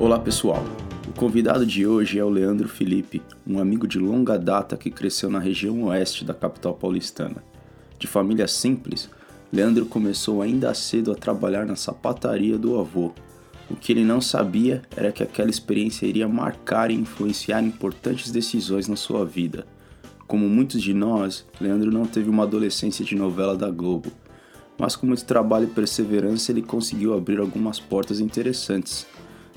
Olá pessoal, o convidado de hoje é o Leandro Felipe, um amigo de longa data que cresceu na região oeste da capital paulistana. De família simples, Leandro começou ainda cedo a trabalhar na sapataria do avô. O que ele não sabia era que aquela experiência iria marcar e influenciar importantes decisões na sua vida. Como muitos de nós, Leandro não teve uma adolescência de novela da Globo, mas com muito trabalho e perseverança ele conseguiu abrir algumas portas interessantes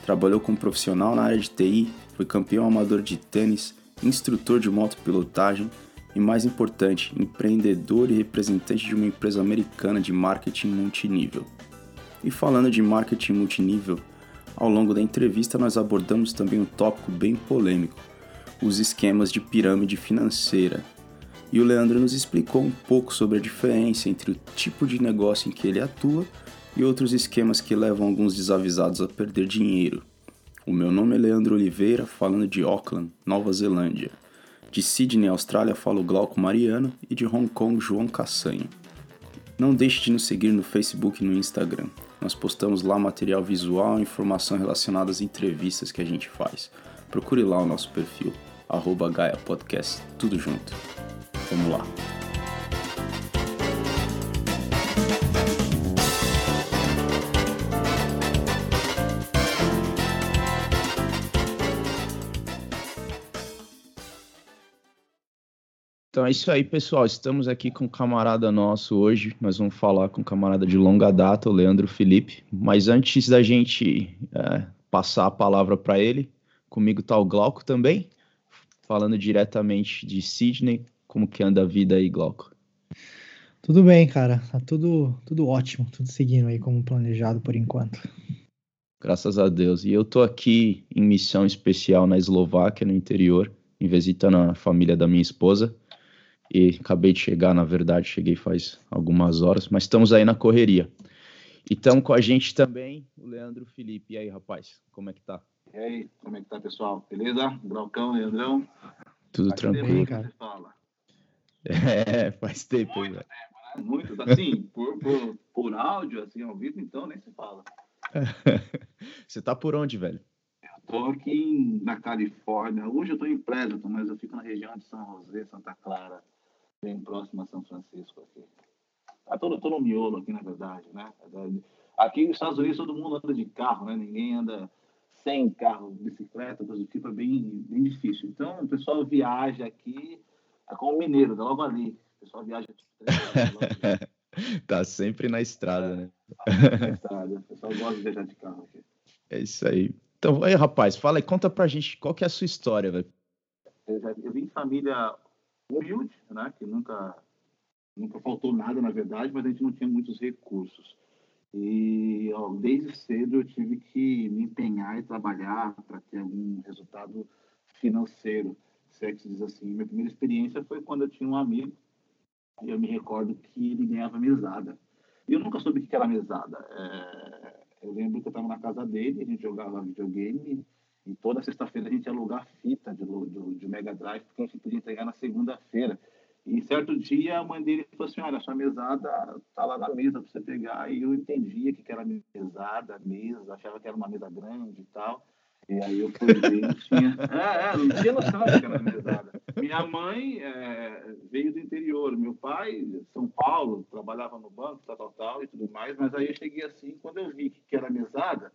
Trabalhou como profissional na área de TI, foi campeão amador de tênis, instrutor de motopilotagem e, mais importante, empreendedor e representante de uma empresa americana de marketing multinível. E falando de marketing multinível, ao longo da entrevista nós abordamos também um tópico bem polêmico: os esquemas de pirâmide financeira. E o Leandro nos explicou um pouco sobre a diferença entre o tipo de negócio em que ele atua e outros esquemas que levam alguns desavisados a perder dinheiro. O meu nome é Leandro Oliveira, falando de Auckland, Nova Zelândia. De Sydney, Austrália, falo Glauco Mariano e de Hong Kong, João Cassanho. Não deixe de nos seguir no Facebook e no Instagram. Nós postamos lá material visual e informação relacionada às entrevistas que a gente faz. Procure lá o nosso perfil, arroba Gaia Podcast, tudo junto. Vamos lá. Então é isso aí, pessoal. Estamos aqui com um camarada nosso hoje. Nós vamos falar com um camarada de longa data, o Leandro Felipe. Mas antes da gente é, passar a palavra para ele, comigo está o Glauco também, falando diretamente de Sydney. Como que anda a vida aí, Glauco? Tudo bem, cara. Tá tudo, tudo ótimo, tudo seguindo aí como planejado por enquanto. Graças a Deus. E eu tô aqui em missão especial na Eslováquia, no interior, visitando a família da minha esposa e acabei de chegar, na verdade, cheguei faz algumas horas, mas estamos aí na correria. E estamos com a gente também o Leandro Felipe. E aí, rapaz, como é que tá? E aí, como é que tá, pessoal? Beleza? Braucão, Leandrão? Tudo faz tranquilo. cara. Fala. É, faz tempo, Muito tempo, né? Muito, assim, por, por, por áudio, assim, ao vivo, então, nem se fala. Você tá por onde, velho? Eu tô aqui na Califórnia. Hoje eu tô em Pleasanton, mas eu fico na região de São José, Santa Clara bem próximo a São Francisco aqui. Tá todo, no miolo aqui, na verdade, né? Aqui nos Estados Unidos todo mundo anda de carro, né? Ninguém anda sem carro, bicicleta, coisa do tipo, é bem, bem difícil. Então, o pessoal viaja aqui, é como mineiro, tá logo ali. O pessoal viaja Tá sempre na estrada, é, né? Tá na estrada. O pessoal gosta de viajar de carro aqui. É isso aí. Então, aí, rapaz, fala aí, conta pra gente qual que é a sua história, velho. Eu, eu vim de família humilde, né? que nunca, nunca faltou nada, na verdade, mas a gente não tinha muitos recursos. E ó, desde cedo eu tive que me empenhar e trabalhar para ter algum resultado financeiro, se é que se diz assim. Minha primeira experiência foi quando eu tinha um amigo, e eu me recordo que ele ganhava mesada. E eu nunca soube o que era mesada. É, eu lembro que eu estava na casa dele, a gente jogava videogame, e toda sexta-feira a gente ia alugar fita de, de, de Mega Drive, porque a gente podia entregar na segunda-feira. E certo dia a mãe dele falou assim: Olha, sua mesada tá lá na mesa para você pegar. E eu entendia que era mesada, mesa, achava que era uma mesa grande e tal. E aí eu fui ver e tinha. É, é, não tinha noção que era mesada. Minha mãe é, veio do interior, meu pai, São Paulo, trabalhava no banco, tal, tal, tal e tudo mais. Mas aí eu cheguei assim, quando eu vi que era mesada,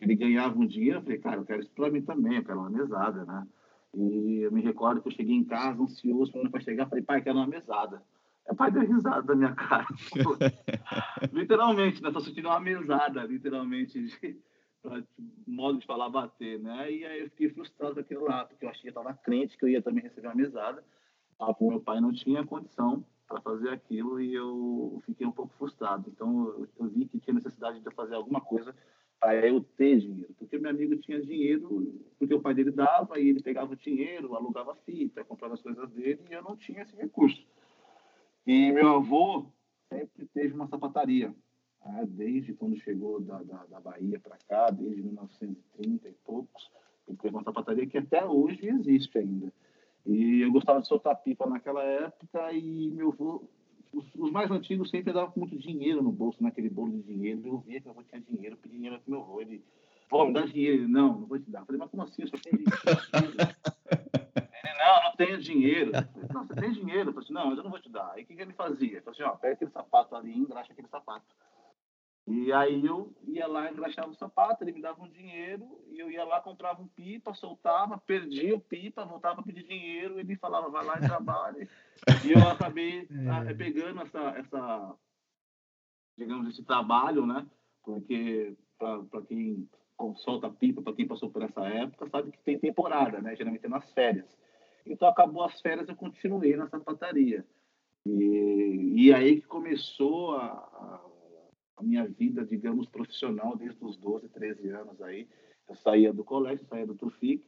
ele ganhava um dinheiro, eu falei, cara, eu quero isso para mim também, eu quero uma mesada, né? E eu me recordo que eu cheguei em casa ansioso para chegar, falei, pai, quero uma mesada. Meu pai deu risada da minha cara. literalmente, né? Tô sentindo uma mesada, literalmente, de, pra, modo de falar, bater, né? E aí eu fiquei frustrado com aquilo lá, porque eu achei que eu estava crente que eu ia também receber uma mesada. Ah, meu pai não tinha condição para fazer aquilo e eu fiquei um pouco frustrado. Então eu, eu vi que tinha necessidade de fazer alguma coisa para eu ter dinheiro. Porque meu amigo tinha dinheiro, porque o pai dele dava, e ele pegava o dinheiro, alugava fita, comprava as coisas dele, e eu não tinha esse recurso. E meu avô sempre teve uma sapataria, né? desde quando chegou da, da, da Bahia para cá, desde 1930 e poucos, ele teve uma sapataria que até hoje existe ainda. E eu gostava de soltar pipa naquela época, e meu avô os, os, mais antigos sempre davam muito dinheiro no bolso, naquele bolo de dinheiro. Eu via que meu avô tinha dinheiro, eu pedi dinheiro para meu avô. Ele, Pô, me dá dinheiro. Ele, não, não vou te dar. Eu falei, mas como assim? Eu só tenho dinheiro. ele, não, não tenho dinheiro. Eu falei, não, você tem dinheiro. Eu falei assim, não, mas eu não vou te dar. Aí o que, que ele fazia? Ele falou assim, ó, pega aquele sapato ali engraxa aquele sapato. E aí eu ia lá, engraxava o sapato, ele me dava um dinheiro, e eu ia lá, comprava um pipa, soltava, perdia o pipa, voltava para pedir dinheiro, ele falava, vai lá e trabalha. e eu acabei é. pegando essa, essa, digamos, esse trabalho, né? Porque para quem solta pipa, para quem passou por essa época, sabe que tem temporada, né? Geralmente é nas férias. Então acabou as férias, eu continuei na sapataria. E, e aí que começou a, a a minha vida, digamos, profissional desde os 12, 13 anos aí. Eu saía do colégio, saía do Tufic,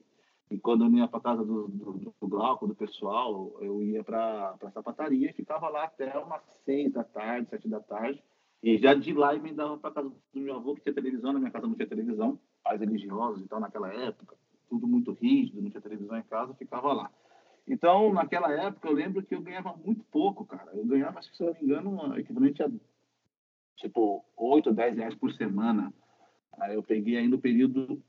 e quando eu ia para casa do, do, do Glauco, do pessoal, eu ia para a sapataria e ficava lá até umas seis da tarde, sete da tarde. E já de lá eu me dava para casa do meu avô, que tinha televisão, na minha casa não tinha televisão, pais religiosos e tal, naquela época, tudo muito rígido, não tinha televisão em casa, ficava lá. Então, naquela época, eu lembro que eu ganhava muito pouco, cara. Eu ganhava, se não me engano, equivalente a tipo 8, 10 reais por semana. Aí eu peguei ainda o período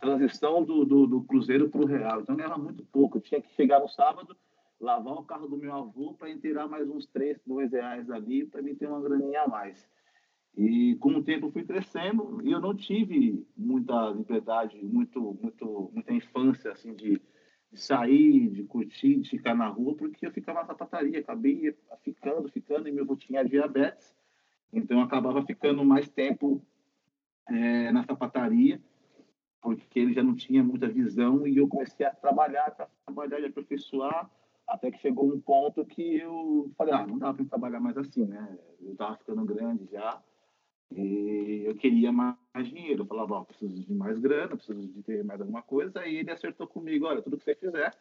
transição do, do, do Cruzeiro para o Real. Então ganhava muito pouco. Eu tinha que chegar no sábado, lavar o carro do meu avô para inteirar mais uns 3, 2 reais ali para me ter uma graninha a mais. E com o tempo fui crescendo e eu não tive muita liberdade, muito, muito, muita infância assim de, de sair, de curtir, de ficar na rua, porque eu ficava na sapataria, acabei ficando, ficando, e meu avô tinha diabetes, então, eu acabava ficando mais tempo é, na sapataria, porque ele já não tinha muita visão e eu comecei a trabalhar, trabalhar e aperfeiçoar, até que chegou um ponto que eu falei, ah, não dá para trabalhar mais assim, né? Eu estava ficando grande já e eu queria mais dinheiro. Eu falava, ó, preciso de mais grana, preciso de ter mais alguma coisa. E ele acertou comigo, olha, tudo que você fizer,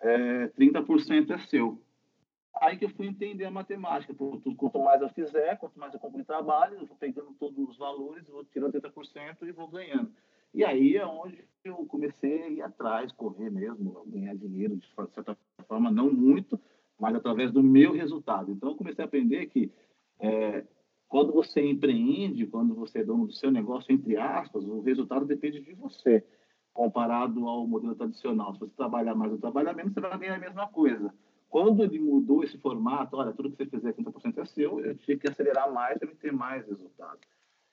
é, 30% é seu. Aí que eu fui entender a matemática. quanto mais eu fizer, quanto mais eu cumprir trabalho, eu vou pegando todos os valores, vou tirando 30% e vou ganhando. E aí é onde eu comecei a ir atrás, correr mesmo, ganhar dinheiro, de certa forma, não muito, mas através do meu resultado. Então, eu comecei a aprender que é, quando você empreende, quando você é dono do seu negócio, entre aspas, o resultado depende de você, comparado ao modelo tradicional. Se você trabalhar mais ou trabalhar menos, você vai ganhar a mesma coisa. Quando ele mudou esse formato, olha, tudo que você fizer 30% é seu, eu tinha que acelerar mais para ter mais resultado.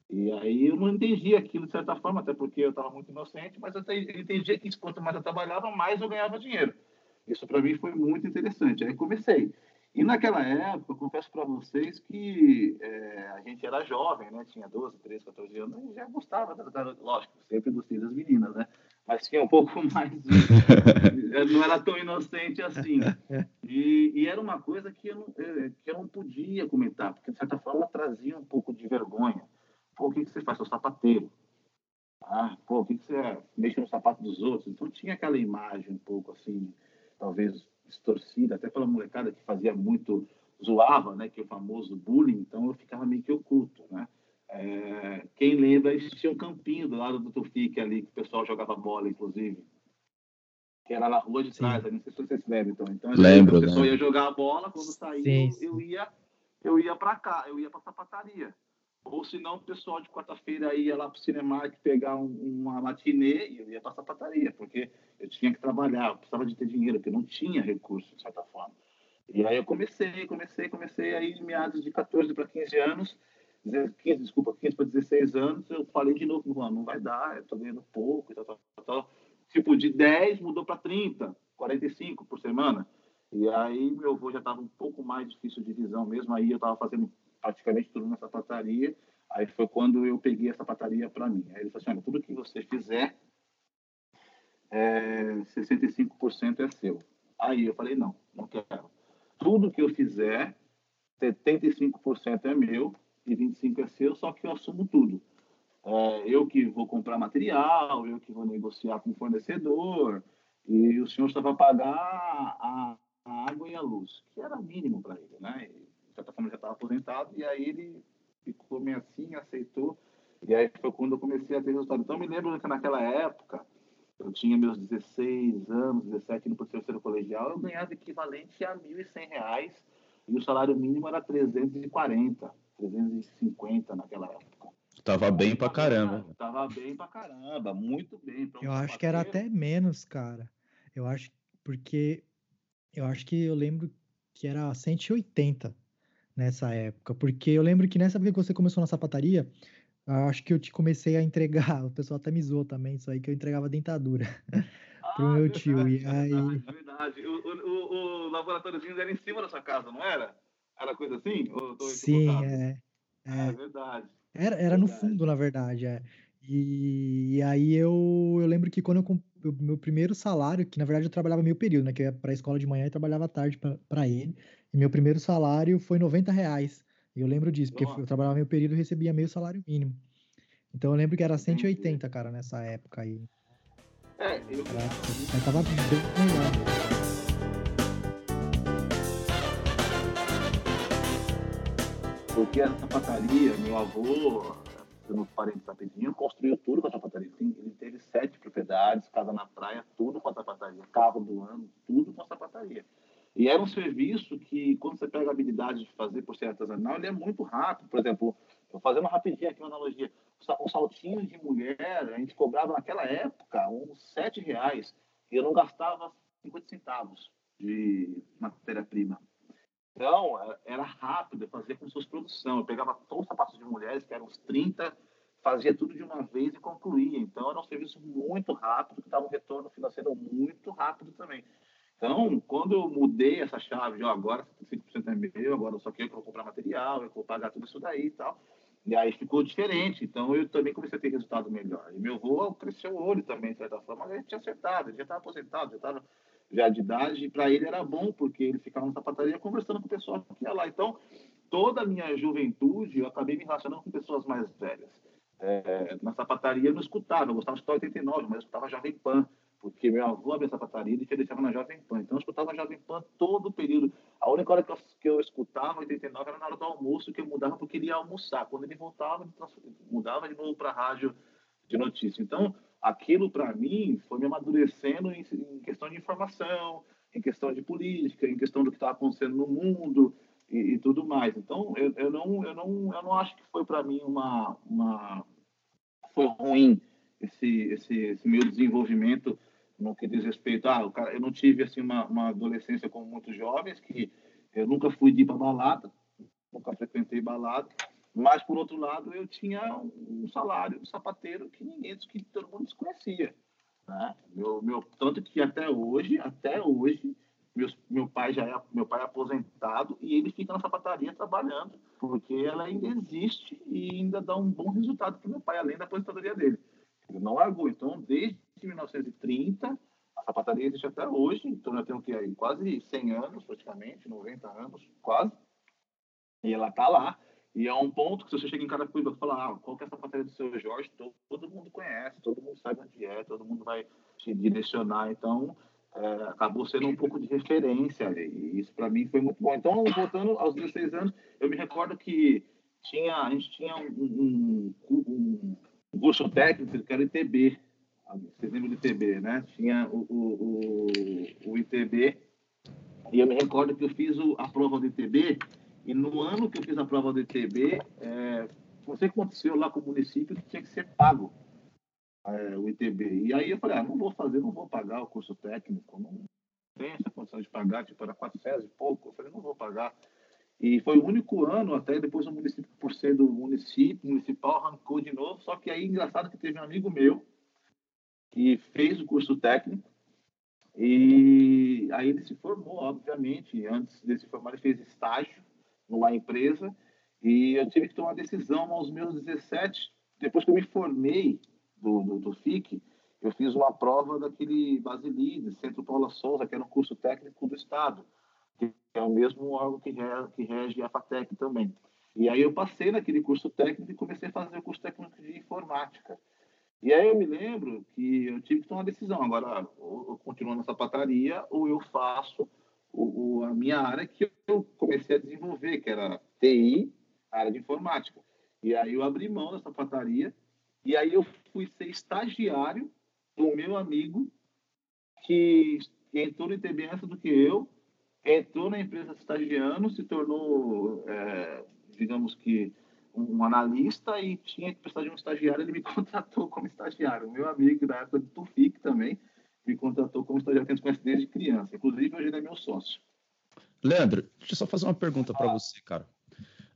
E aí eu não entendi aquilo de certa forma, até porque eu estava muito inocente, mas eu entendi que quanto mais eu trabalhava, mais eu ganhava dinheiro. Isso para mim foi muito interessante. Aí comecei. E naquela época, confesso para vocês que é, a gente era jovem, né? Tinha 12, 13, 14 anos e já gostava, lógico, sempre gostei das meninas, né? Mas tinha um pouco mais. não era tão inocente assim. E, e, era uma coisa que eu, não, é, que eu não podia comentar, porque de certa forma trazia um pouco de vergonha. Pô, o que, que você faz? Sou sapateiro. Ah, pô, o que, que você é? mexe no sapato dos outros? Então tinha aquela imagem um pouco assim, talvez distorcida, até pela molecada que fazia muito, zoava, né, que é o famoso bullying, então eu ficava meio que oculto, né. É, quem lembra, existia um campinho do lado do Tufik ali, que o pessoal jogava bola, inclusive, que era na rua de trás, não sei se vocês lembram, então. então lembro, o pessoal ia jogar a bola, quando saía, eu ia, eu ia para cá, eu ia para sapataria. Ou se não, o pessoal de quarta-feira ia lá para o Cinemark pegar um, uma matinê e eu ia para sapataria, porque eu tinha que trabalhar, eu precisava de ter dinheiro, porque não tinha recurso, de certa forma. E aí eu comecei, comecei, comecei, aí em meados de 14 para 15 anos, 15, desculpa, 15 para 16 anos, eu falei de novo, não vai dar, eu estou ganhando pouco, tal, tal, tal. Tipo, de 10 mudou para 30, 45 por semana. E aí meu avô já estava um pouco mais difícil de visão mesmo, aí eu estava fazendo praticamente tudo na sapataria. Aí foi quando eu peguei a sapataria para mim. Aí ele falou assim: olha, tudo que você fizer, é, 65% é seu. Aí eu falei: não, não quero. Tudo que eu fizer, 75% é meu e 25% é seu, só que eu assumo tudo. É, eu que vou comprar material, eu que vou negociar com o fornecedor, e o senhor estava a pagar a, a água e a luz, que era mínimo para ele, né? de certa forma já estava aposentado, e aí ele ficou meio assim, aceitou, e aí foi quando eu comecei a ter resultado. Então, me lembro que naquela época, eu tinha meus 16 anos, 17, indo para o terceiro colegial, eu ganhava equivalente a R$ 1.100, e o salário mínimo era 340, 350 naquela época. Tava bem pra caramba. Tava bem pra caramba, muito bem. eu acho que era até menos, cara. Eu acho porque eu acho que eu lembro que era 180 nessa época, porque eu lembro que nessa época que você começou na sapataria, acho que eu te comecei a entregar, o pessoal até me zoou também, isso aí que eu entregava dentadura ah, pro meu tio. e aí... Verdade, verdade. O, o, o, o laboratóriozinho era em cima da sua casa, não era? Era coisa assim? Sim, é, é. É verdade. Era, era no fundo, na verdade, é. E, e aí eu, eu lembro que quando eu meu primeiro salário, que na verdade eu trabalhava meio período, né? Que eu ia para a escola de manhã e trabalhava à tarde para ele. E meu primeiro salário foi 90 reais. E eu lembro disso, porque Nossa. eu trabalhava meio período e recebia meio salário mínimo. Então eu lembro que era 180, cara, nessa época aí. É, eu. Era, tava bem melhor. Porque a sapataria, meu avô, no parente rapidinho, construiu tudo com a sapataria. Ele teve sete propriedades, casa na praia, tudo com a sapataria. Carro do ano, tudo com a sapataria. E era um serviço que, quando você pega a habilidade de fazer por ser artesanal, ele é muito rápido. Por exemplo, vou fazendo rapidinho aqui uma analogia. O saltinho de mulher, a gente cobrava naquela época uns sete reais e eu não gastava 50 centavos de matéria-prima. Então, era rápido, eu fazia se fosse produção. Eu pegava todos os sapatos de mulheres, que eram uns 30, fazia tudo de uma vez e concluía. Então, era um serviço muito rápido, que dava um retorno financeiro muito rápido também. Então, quando eu mudei essa chave, de, ó, agora 75% é meu, agora só eu vou comprar material, eu vou pagar tudo isso daí e tal. E aí ficou diferente. Então, eu também comecei a ter resultado melhor. E meu avô cresceu o olho também, de certa forma, mas ele tinha acertado, ele já estava aposentado, já estava já de idade, e para ele era bom, porque ele ficava na sapataria conversando com o pessoal que ia lá. Então, toda a minha juventude, eu acabei me relacionando com pessoas mais velhas. É, na sapataria eu não escutava, eu gostava de escutar 89, mas eu escutava Jovem Pan, porque meu avô abria sapataria e deixava na Jovem Pan. Então eu escutava Jovem Pan todo o período. A única hora que eu, que eu escutava 89 era na hora do almoço, que eu mudava porque ele ia almoçar. Quando ele voltava, ele mudava de novo para a rádio de notícia. Então, aquilo para mim foi me amadurecendo em, em, questão de informação, em questão de política, em questão do que estava acontecendo no mundo e, e, tudo mais. Então eu, eu, não eu não eu não acho que foi para mim uma uma foi ruim esse, esse esse meu desenvolvimento no que diz respeito ah, cara, eu não tive assim uma, uma adolescência como muitos jovens que eu nunca fui de ir para balada, nunca frequentei balada mas, por outro lado, eu tinha um salário de sapateiro que ninguém, que todo mundo desconhecia. Né? Meu, meu, tanto que até hoje, até hoje, meu, meu pai já é, meu pai é aposentado e ele fica na sapataria trabalhando, porque ela ainda existe e ainda dá um bom resultado para meu pai, além da aposentadoria dele. Ele não largou. Então, desde 1930, a sapataria existe até hoje. Então, já tenho que aí quase 100 anos, praticamente, 90 anos, quase. E ela está lá. E é um ponto que se você chega em Carapicuíba e falar, ah, qual que é essa matéria do seu Jorge, todo, todo, mundo conhece, todo mundo sabe onde é, todo mundo vai te direcionar. Então, é, acabou sendo um pouco de referência e isso para mim foi muito bom. Então, voltando aos 16 anos, eu me recordo que tinha, a gente tinha um, um, um curso técnico que era ITB. Vocês lembram do ITB, né? Tinha o, o, o, o ITB e eu me recordo que eu fiz a prova do ITB e no ano que eu fiz a prova do ITB, é, não sei o que aconteceu lá com o município, que tinha que ser pago é, o ITB. E aí eu falei, ah, não vou fazer, não vou pagar o curso técnico, não tenho essa condição de pagar, tipo, era 400 e pouco. Eu falei, não vou pagar. E foi o único ano, até depois o município, por ser do município, municipal, arrancou de novo. Só que aí, engraçado que teve um amigo meu que fez o curso técnico e aí ele se formou, obviamente. Antes de se formar, ele fez estágio numa empresa e eu tive que tomar decisão aos meus 17, depois que eu me formei do, do, do FIC, eu fiz uma prova daquele Basilides, Centro Paula Souza, que era um curso técnico do Estado, que é o mesmo órgão que rege, que rege a FATEC também. E aí eu passei naquele curso técnico e comecei a fazer o curso técnico de informática. E aí eu me lembro que eu tive que tomar uma decisão. Agora, ou eu continuo nessa pataria ou eu faço o, o, a minha área que eu comecei a desenvolver, que era TI, área de informática. E aí eu abri mão dessa pataria e aí eu fui ser estagiário do meu amigo que entrou no ITB antes do que eu, entrou na empresa estagiando, se tornou, é, digamos que, um analista e tinha que precisar de um estagiário, ele me contratou como estagiário. Meu amigo da época do Tufic também me contratou como estagiário, que a gente conhece desde criança. Inclusive, hoje ele é meu sócio. Leandro, deixa eu só fazer uma pergunta para você, cara.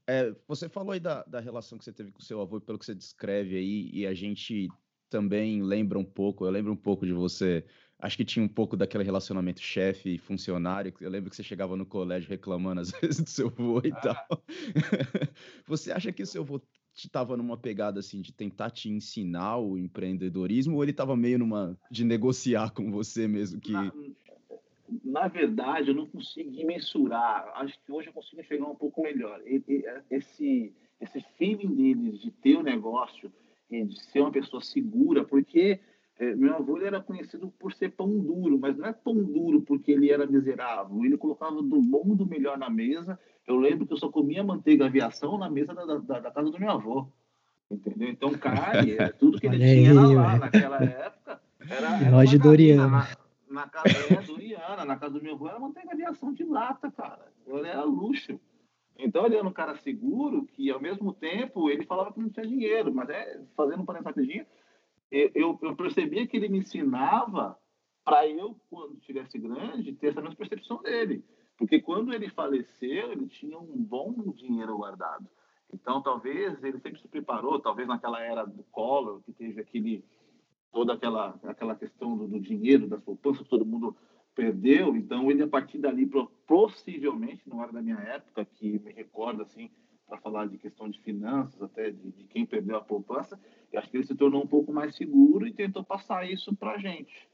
É, você falou aí da, da relação que você teve com o seu avô, pelo que você descreve aí, e a gente também lembra um pouco, eu lembro um pouco de você acho que tinha um pouco daquele relacionamento chefe e funcionário. Eu lembro que você chegava no colégio reclamando às vezes do seu avô e ah. tal. você acha que o seu avô estava numa pegada assim de tentar te ensinar o empreendedorismo ou ele estava meio numa de negociar com você mesmo que na, na, verdade eu não consegui mensurar. Acho que hoje eu consigo chegar um pouco melhor. Esse esse feeling dele de ter o um negócio de ser uma pessoa segura porque é, meu avô era conhecido por ser pão duro, mas não é pão duro porque ele era miserável. Ele colocava do bom do melhor na mesa. Eu lembro que eu só comia manteiga aviação na mesa da, da, da casa do meu avô. Entendeu? Então, carne, é, tudo que ele Olha tinha aí, lá naquela época. Era, era de Doriana. Na, na casa é, Doriana, na casa do meu avô era manteiga aviação de lata, cara. Era luxo. Então ele era um cara seguro que, ao mesmo tempo, ele falava que não tinha dinheiro, mas é, fazendo um parênteses rapidinho, eu, eu percebia que ele me ensinava para eu, quando estivesse grande, ter essa mesma percepção dele. Porque quando ele faleceu, ele tinha um bom dinheiro guardado. Então, talvez ele sempre se preparou, talvez naquela era do Collor, que teve aquele toda aquela aquela questão do, do dinheiro, das poupanças, que todo mundo perdeu. Então, ele a partir dali, possivelmente, não era da minha época, que me recorda assim, para falar de questão de finanças, até de, de, quem perdeu a poupança, eu acho que ele se tornou um pouco mais seguro e tentou passar isso para a gente.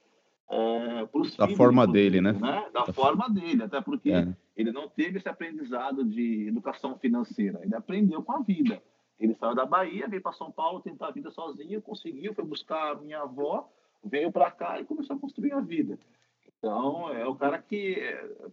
É, da filhos, forma dele, né? né? Da, da forma dele, até porque é. ele não teve esse aprendizado de educação financeira, ele aprendeu com a vida. Ele saiu da Bahia, veio para São Paulo tentar a vida sozinho, conseguiu, foi buscar a minha avó, veio para cá e começou a construir a vida. Então, é o cara que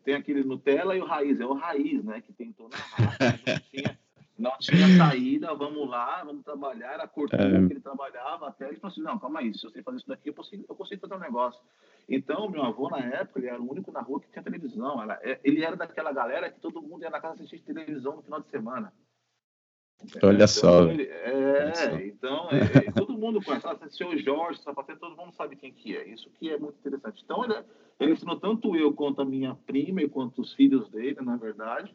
tem aquele Nutella e o Raiz, é o Raiz, né? Que tentou na raça, não tinha não tinha saída, vamos lá, vamos trabalhar, era a cortina é. que ele trabalhava, até ele falou assim, não, calma aí, se você fazer isso daqui, eu consigo, eu consigo fazer um negócio. Então, meu avô, na época, ele era o único na rua que tinha televisão, é, ele era daquela galera que todo mundo ia na casa assistir televisão no final de semana. Olha então, só. Ele, é, Olha só. então, é, todo mundo conhece, ah, o senhor Jorge, sapateiro, todo mundo sabe quem que é, isso que é muito interessante. Então, ele, ele ensinou tanto eu quanto a minha prima e quanto os filhos dele, na verdade,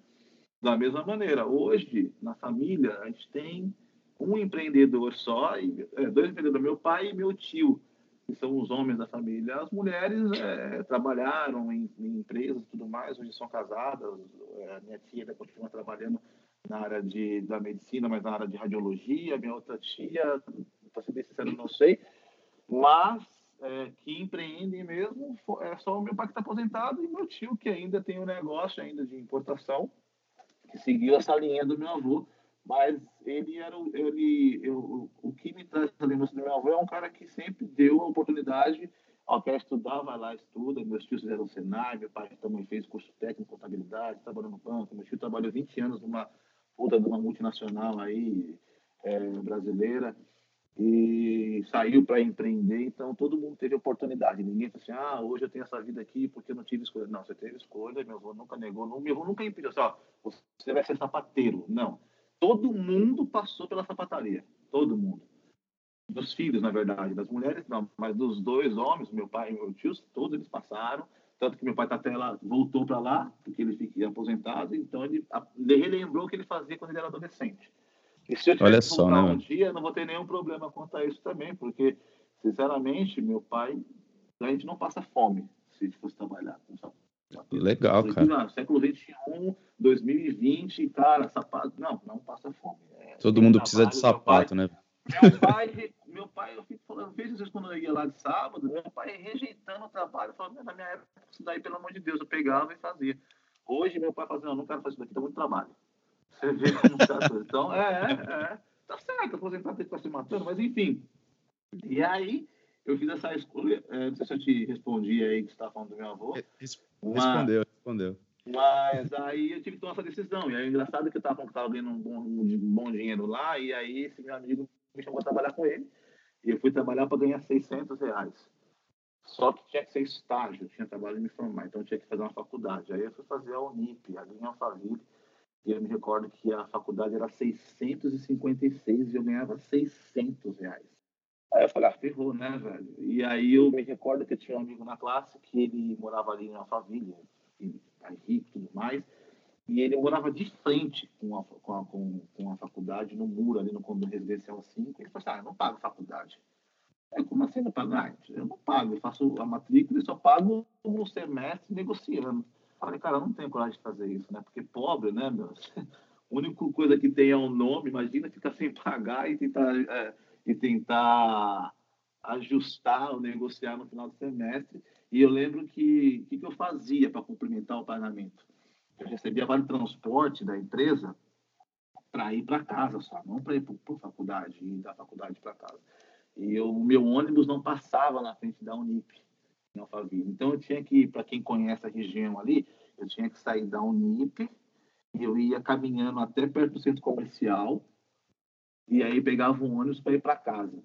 da mesma maneira, hoje, na família, a gente tem um empreendedor só, e, é, dois empreendedores, meu pai e meu tio, que são os homens da família. As mulheres é, trabalharam em, em, empresas e tudo mais, hoje são casadas. É, minha tia ainda continua trabalhando na área de, da medicina, mas na área de radiologia. Minha outra tia, para ser bem sincero, não sei. Mas é, que empreendem mesmo, é só o meu pai que está aposentado e meu tio que ainda tem um negócio ainda de importação que seguiu essa linha do meu avô, mas ele era ele, eu, o que me traz essa lembrança do meu avô é um cara que sempre deu a oportunidade ao quer estudar, vai lá, estuda. Meus tios fizeram Senai, meu pai também fez curso técnico contabilidade, trabalhou no banco. Meu tio trabalhou 20 anos numa puta de uma multinacional aí, é, brasileira e saiu para empreender, então todo mundo teve oportunidade. Ninguém falou assim, ah, hoje eu tenho essa vida aqui porque eu não tive escolha. Não, você teve escolha, meu avô nunca negou, meu avô nunca impediu, assim, ó, você vai ser sapateiro. Não. Todo mundo passou pela sapataria, todo mundo. Dos filhos, na verdade, das mulheres não, mas dos dois homens, meu pai e meu tio, todos eles passaram. Tanto que meu pai tá até lá, voltou para lá, porque ele fica aposentado, então ele, ele relembrou o que ele fazia quando ele era adolescente. E se eu tiver Olha que só, né? um dia, não vou ter nenhum problema quanto a isso também, porque, sinceramente, meu pai, a gente não passa fome se a gente fosse trabalhar. Legal, cara. Não, século XXI, 2020, cara, sapato. Não, não passa fome. É, Todo mundo precisa de sapato, pai, né? Meu pai, meu pai, eu fico falando, vejo vezes quando eu ia lá de sábado, meu pai rejeitando o trabalho, falando, na minha época, isso daí, pelo amor de Deus, eu pegava e fazia. Hoje, meu pai fazendo, não, não quero fazer isso daqui, dá muito trabalho. Você vê como está Então, é, é, é. Tá certo, aposentado tem que estar se matando, mas enfim. E aí, eu fiz essa escolha. É, não sei se eu te respondi aí que você estava falando do meu avô. Respondeu, mas, respondeu. Mas aí eu tive que tomar essa decisão. E aí, é engraçado que eu estava ganhando um bom, um bom dinheiro lá, e aí esse meu amigo me chamou para trabalhar com ele. E eu fui trabalhar para ganhar 600 reais. Só que tinha que ser estágio, tinha trabalho de me formar, então eu tinha que fazer uma faculdade. Aí eu fui fazer a Unip, ali em Alphaville E eu me recordo que a faculdade era 656 e eu ganhava 600 reais. Aí eu falei, ah, ferrou, né, velho? E aí eu me recordo que eu tinha um amigo na classe que ele morava ali em família, pai rico e tudo mais, e ele morava de frente com a, com a, com, com a faculdade, no muro ali no condomínio residencial 5. Ele falou assim, ah, eu não pago faculdade. Aí, como assim não pago? Ah, eu não pago, eu faço a matrícula e só pago um semestre negociando. Falei, cara, eu não tenho coragem de fazer isso, né? Porque pobre, né, meu? A única coisa que tem é um nome, imagina ficar sem pagar e tentar, é, e tentar ajustar ou negociar no final do semestre. E eu lembro que que, que eu fazia para cumprimentar o pagamento? Eu recebia vale transporte da empresa para ir para casa só, não para ir para a faculdade, ir da faculdade para casa. E o meu ônibus não passava na frente da Unip, Então eu tinha que, para quem conhece a região ali, eu tinha que sair da Unip eu ia caminhando até perto do centro comercial e aí pegava um ônibus para ir para casa.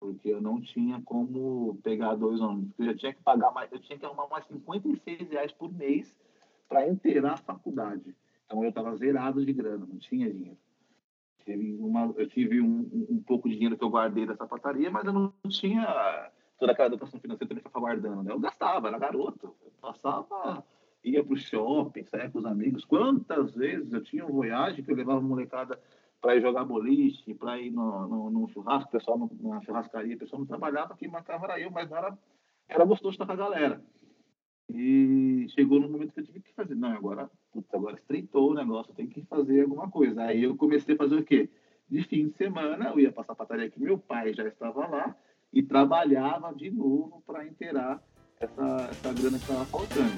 Porque eu não tinha como pegar dois ônibus. Eu já tinha que pagar mais, eu tinha que arrumar mais 56 reais por mês para inteirar a faculdade. Então eu estava zerado de grana, não tinha dinheiro. Uma, eu tive um, um, um, pouco de dinheiro que eu guardei da sapataria, mas eu não tinha toda aquela educação financeira também para guardando. Né? Eu gastava, era garoto. Eu passava, ia para o shopping, saía com os amigos. Quantas vezes eu tinha um voyage que eu levava molecada para ir jogar boliche, para ir no, no, no churrasco, o pessoal no, na churrascaria, o pessoal não trabalhava, quem marcava era eu, mas era, era gostoso estar com a galera. E chegou no momento que eu tive que fazer. Não, agora, putz, agora estreitou o negócio, tem que fazer alguma coisa. Aí eu comecei a fazer o quê? De fim de semana, eu ia passar a pataria que meu pai já estava lá e trabalhava de novo para inteirar essa, essa grana que estava faltando.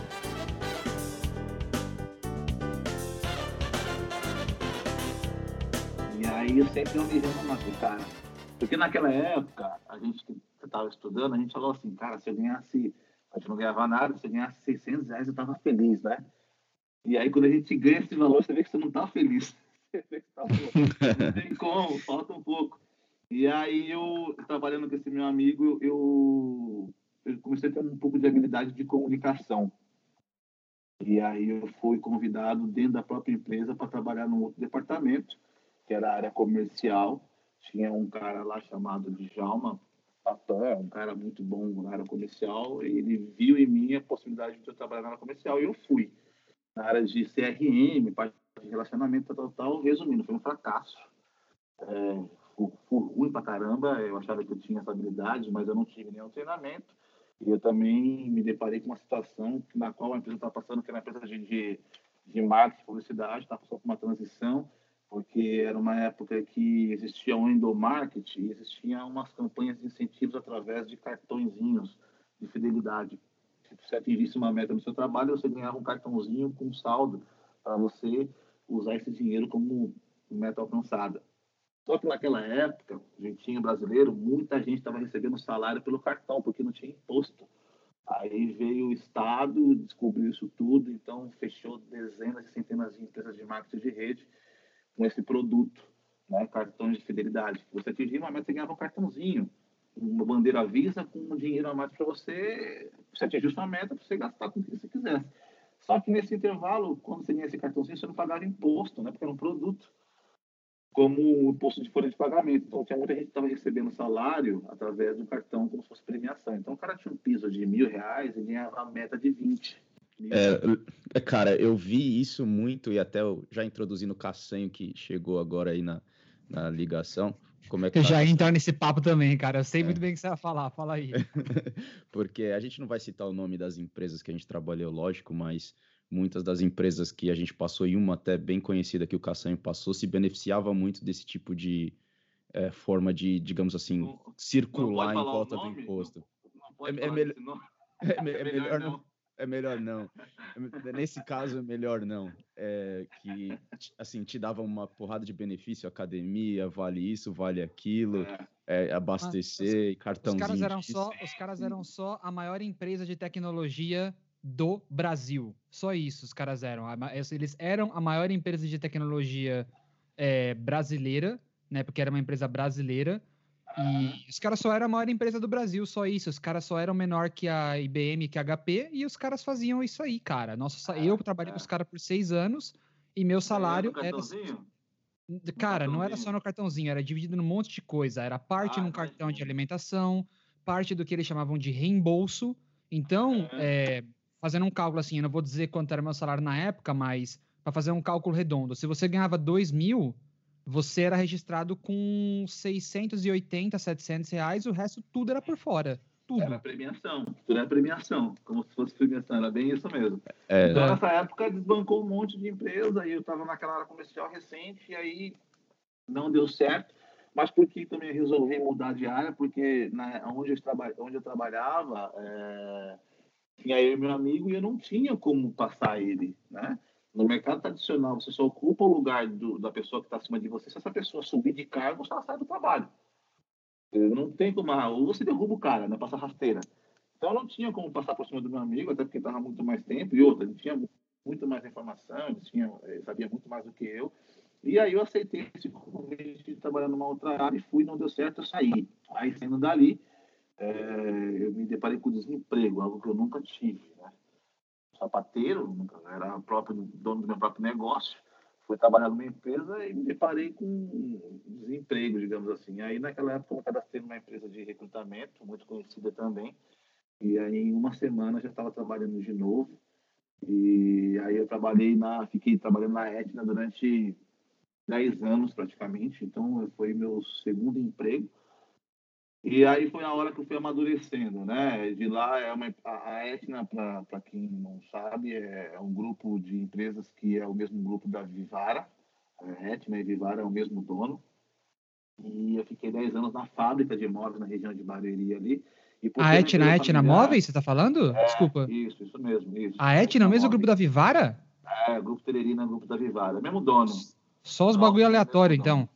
E aí eu sempre almejando uma cara. Porque naquela época, a gente que estava estudando, a gente falou assim, cara, se eu ganhasse a gente não ganhava nada, você ganhasse 600 reais, eu estava feliz, né? E aí, quando a gente ganha esse valor, você vê que você não está feliz. Você vê que tá, não tem como, falta um pouco. E aí, eu, trabalhando com esse meu amigo, eu, eu comecei a ter um pouco de habilidade de comunicação. E aí, eu fui convidado dentro da própria empresa para trabalhar num outro departamento, que era a área comercial. Tinha um cara lá chamado Djalma, Satã é um cara muito bom na área comercial, ele viu em mim a possibilidade de eu trabalhar na área comercial e eu fui. Na área de CRM, parte de relacionamento, tal, tal, resumindo, foi um fracasso. É, foi ruim pra caramba, eu achava que eu tinha essa habilidade, mas eu não tive nenhum treinamento. E eu também me deparei com uma situação na qual a empresa estava passando, que era uma empresa de, de, de marketing, publicidade, estava passando por uma transição, porque era uma época que existia um endomarketing e existiam umas campanhas de incentivos através de cartõezinhos de fidelidade. Se você atingisse uma meta no seu trabalho, você ganhava um cartãozinho com saldo para você usar esse dinheiro como meta alcançada. Só que naquela época, jeitinho brasileiro, muita gente estava recebendo salário pelo cartão, porque não tinha imposto. Aí veio o Estado, descobriu isso tudo, então fechou dezenas e centenas de empresas de marketing de rede com esse produto, né, cartões de fidelidade. Você atingir uma meta, você ganhava um cartãozinho, uma bandeira Visa com um dinheiro a mais para você, você atingir sua meta, para você gastar com o que você quisesse. Só que nesse intervalo, quando você ganha esse cartãozinho, você não pagava imposto, né, porque era um produto, como o imposto de folha de pagamento. Então, tinha muita gente que estava recebendo salário através do cartão como se fosse premiação. Então, o cara tinha um piso de mil reais e ganhava a meta de 20. É, é, cara, eu vi isso muito e até já introduzindo o Cassanho que chegou agora aí na, na ligação. Como é que tá? Já entrar nesse papo também, cara. Eu sei é. muito bem o que você vai falar. Fala aí. Porque a gente não vai citar o nome das empresas que a gente trabalhou, lógico, mas muitas das empresas que a gente passou, e uma até bem conhecida que o Cassanho passou, se beneficiava muito desse tipo de é, forma de, digamos assim, não, circular não em volta do imposto. Não, é, é, melhor, é, melhor não é melhor não. Nesse caso, é melhor não. É que, assim, te dava uma porrada de benefício, academia, vale isso, vale aquilo, é, é abastecer, ah, cartãozinho. Os caras, eram só, os caras eram só a maior empresa de tecnologia do Brasil. Só isso os caras eram. Eles eram a maior empresa de tecnologia é, brasileira, né? Porque era uma empresa brasileira e os caras só eram a maior empresa do Brasil, só isso. Os caras só eram menor que a IBM, que a HP, e os caras faziam isso aí, cara. Nossa, eu trabalhei com os caras por seis anos E meu salário era. Cara, não era só no cartãozinho, era dividido num monte de coisa. Era parte ah, num cartão de alimentação, parte do que eles chamavam de reembolso. Então, é, fazendo um cálculo assim, eu não vou dizer quanto era meu salário na época, mas para fazer um cálculo redondo, se você ganhava 2 mil, você era registrado com 680, 700 reais, o resto tudo era por fora. Tudo. Era premiação, tudo era premiação, como se fosse premiação, era bem isso mesmo. É, então, nessa época, desbancou um monte de empresa, e eu estava naquela área comercial recente, e aí não deu certo, mas por que também resolvi mudar de área? Porque na, onde, eu traba, onde eu trabalhava, é, tinha eu e meu amigo, e eu não tinha como passar ele, né? No mercado tradicional, você só ocupa o lugar do, da pessoa que está acima de você se essa pessoa subir de cargo ela sai do trabalho. Não tem como. Ah, ou você derruba o cara, né? Passa rasteira. Então eu não tinha como passar por cima do meu amigo, até porque estava muito mais tempo. E outra, ele tinha muito mais informação, ele, tinha, ele sabia muito mais do que eu. E aí eu aceitei esse convite de trabalhar numa outra área e fui, não deu certo, eu saí. Aí saindo dali, é, eu me deparei com desemprego, algo que eu nunca tive. Né? Sapateiro, era próprio dono do meu próprio negócio fui trabalhar numa empresa e me deparei com desemprego, digamos assim. Aí, naquela época, eu cadastrei numa empresa de recrutamento, muito conhecida também. E aí, em uma semana, já estava trabalhando de novo. E aí, eu trabalhei na... Fiquei trabalhando na Etna durante 10 anos, praticamente. Então, foi meu segundo emprego. E aí foi a hora que eu fui amadurecendo, né? De lá é uma a Etna, para quem não sabe, é, é, um grupo de empresas que é o mesmo grupo da Vivara. A Etna e Vivara é o mesmo dono. E eu fiquei 10 anos na fábrica de imóveis na região de Barueri ali. a Etna, a Etna Móveis, você está falando? É, Desculpa. Isso, isso mesmo. Isso. A Etna é o mesmo grupo da Vivara? É, grupo Telerina, grupo da Vivara. Mesmo dono. Só os bagulho aleatório, então.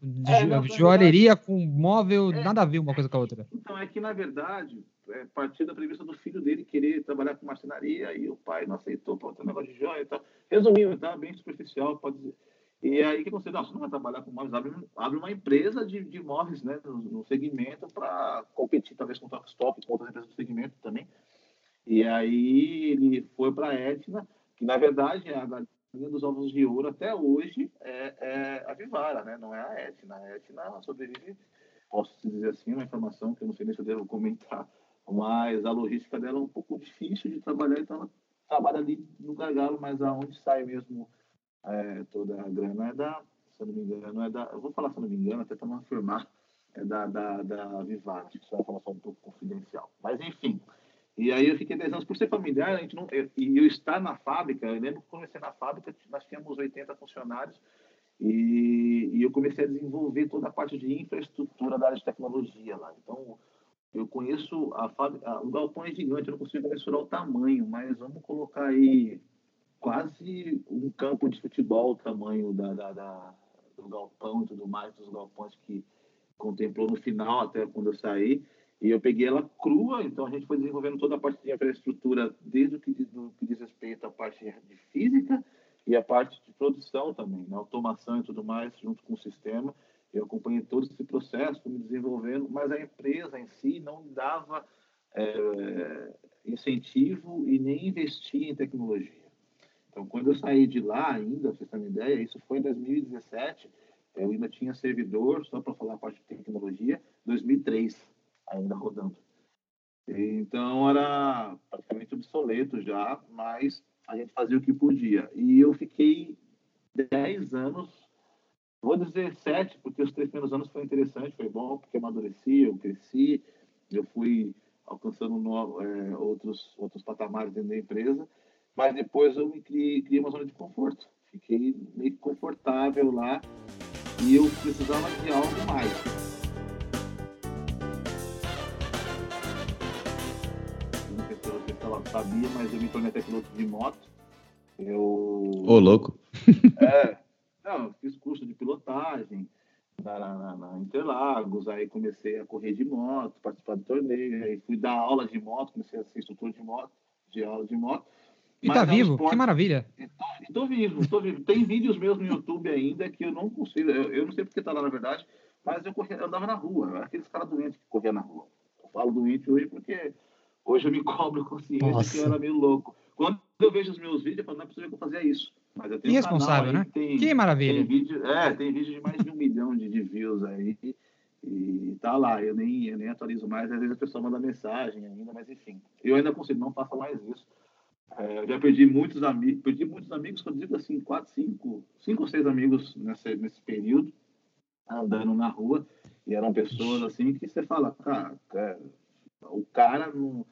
É, joalheria com móvel, é, nada a ver uma coisa com a outra. Então, é que, na verdade, é, partiu da premissa do filho dele querer trabalhar com marcenaria e o pai não aceitou para ter um negócio de joia e tal. Resumindo, tá? Bem superficial, pode dizer. E aí, que você, não, você não vai trabalhar com móveis, abre, abre uma empresa de, de móveis, né, no, no segmento para competir, talvez, com o Top, com outras empresas do segmento também. E aí, ele foi para a Etna, que, na verdade, é a linha dos ovos de ouro até hoje é, é a Vivara, né? não é a Etna. A Etna sobrevive, posso dizer assim, uma informação que eu não sei nem se eu devo comentar, mas a logística dela é um pouco difícil de trabalhar, então ela trabalha ali no gargalo, mas aonde sai mesmo é, toda a grana é da, se eu não me engano, é da, eu vou falar se eu não me engano, até para não afirmar, é da, da, da Vivara, acho que isso é uma informação um pouco confidencial. Mas enfim, e aí eu fiquei 10 anos por ser familiar, a gente não, eu, e eu estar na fábrica, eu lembro que comecei na fábrica, nós tínhamos 80 funcionários, e, e, eu comecei a desenvolver toda a parte de infraestrutura da área de tecnologia lá. Então, eu conheço a fábrica, o galpão é gigante, eu não consigo mensurar o tamanho, mas vamos colocar aí quase um campo de futebol o tamanho da, da, da, do galpão e tudo mais, dos galpões que contemplou no final, até quando eu saí. E eu peguei ela crua, então a gente foi desenvolvendo toda a parte de infraestrutura, desde o que diz, do que diz respeito à parte de física e a parte de produção também, né? automação e tudo mais, junto com o sistema. Eu acompanhei todo esse processo, fui me desenvolvendo, mas a empresa em si não dava é, incentivo e nem investia em tecnologia. Então, quando eu saí de lá ainda, vocês terem uma ideia, isso foi em 2017, eu ainda tinha servidor, só para falar a parte de tecnologia, 2003 ainda rodando. Então era praticamente obsoleto já, mas a gente fazia o que podia. E eu fiquei 10 anos, vou dizer 7, porque os três primeiros anos foi interessante, foi bom, porque amadureci, eu cresci, eu fui alcançando no, é, outros, outros patamares dentro da empresa, mas depois eu me criei, criei uma zona de conforto. Fiquei meio confortável lá e eu precisava de algo mais. Sabia, mas eu me tornei até piloto de moto. Eu. Ô, louco! É. Não, fiz curso de pilotagem na, na, na, Interlagos, aí comecei a correr de moto, participar do torneio, aí fui dar aula de moto, comecei a ser instrutor de moto, de aula de moto. E tá é vivo? Esporte... Que maravilha! Estou vivo, estou vivo. Tem vídeos meus no YouTube ainda que eu não consigo, eu, eu não sei porque tá lá na verdade, mas eu, corria, eu andava na rua, aqueles caras doentes que corriam na rua. Eu falo doente hoje porque Hoje eu me cobro consciência Nossa. que eu era meio louco. Quando eu vejo os meus vídeos, eu falo, não é possível que eu fazia isso. Mas eu tenho Irresponsável, um né? Tem, que maravilha. Tem vídeo, é, tem vídeo de mais de um milhão de, de views aí. E tá lá, eu nem, eu nem atualizo mais, às vezes a pessoa manda mensagem ainda, mas enfim. Eu ainda consigo, não faça mais isso. É, eu já perdi muitos amigos, perdi muitos amigos, quando digo assim, quatro, cinco, cinco ou seis amigos nesse, nesse período, andando na rua, e eram pessoas assim que você fala, cara, é, o cara não.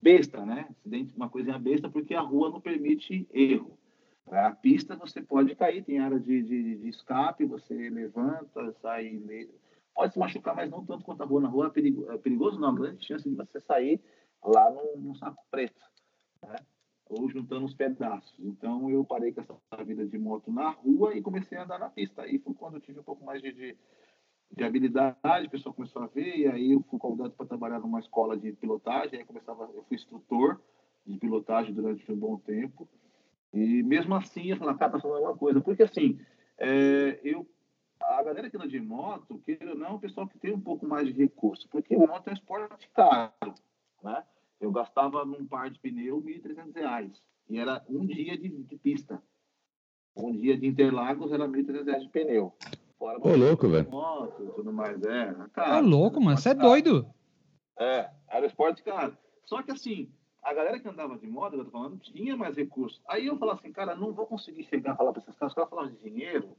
Besta, né? Uma coisinha besta, porque a rua não permite erro. A pista você pode cair, tem área de, de, de escape, você levanta, sai pode se machucar, mas não tanto quanto a rua. Na rua é, perigo, é perigoso, não. Grande chance de você sair lá no saco preto, né? ou juntando os pedaços. Então, eu parei com essa vida de moto na rua e comecei a andar na pista. Aí foi quando eu tive um pouco mais de, de, de habilidade, o pessoal começou a ver, e aí eu fui convidado para trabalhar numa escola de pilotagem, aí começava, eu fui instrutor de pilotagem durante um bom tempo. E mesmo assim, eu falei, cara, tá falando alguma coisa. Porque assim, é, eu a galera que anda de moto, queira ou não, é um pessoal que tem um pouco mais de recurso, porque moto é um esporte caro, né? Eu gastava num par de pneu R$ 1.300, e era um dia de, de, pista. Um dia de Interlagos era R$ 1.300 de pneu. Fora Ô, louco, velho. Moto tudo mais, é. Cara, é louco, mano, você é doido. É, era esporte caro. Só que assim, a galera que andava de moto, eu tô falando, tinha mais recursos. Aí eu falava assim, cara, não vou conseguir chegar a falar para esses caras, os caras falavam de dinheiro,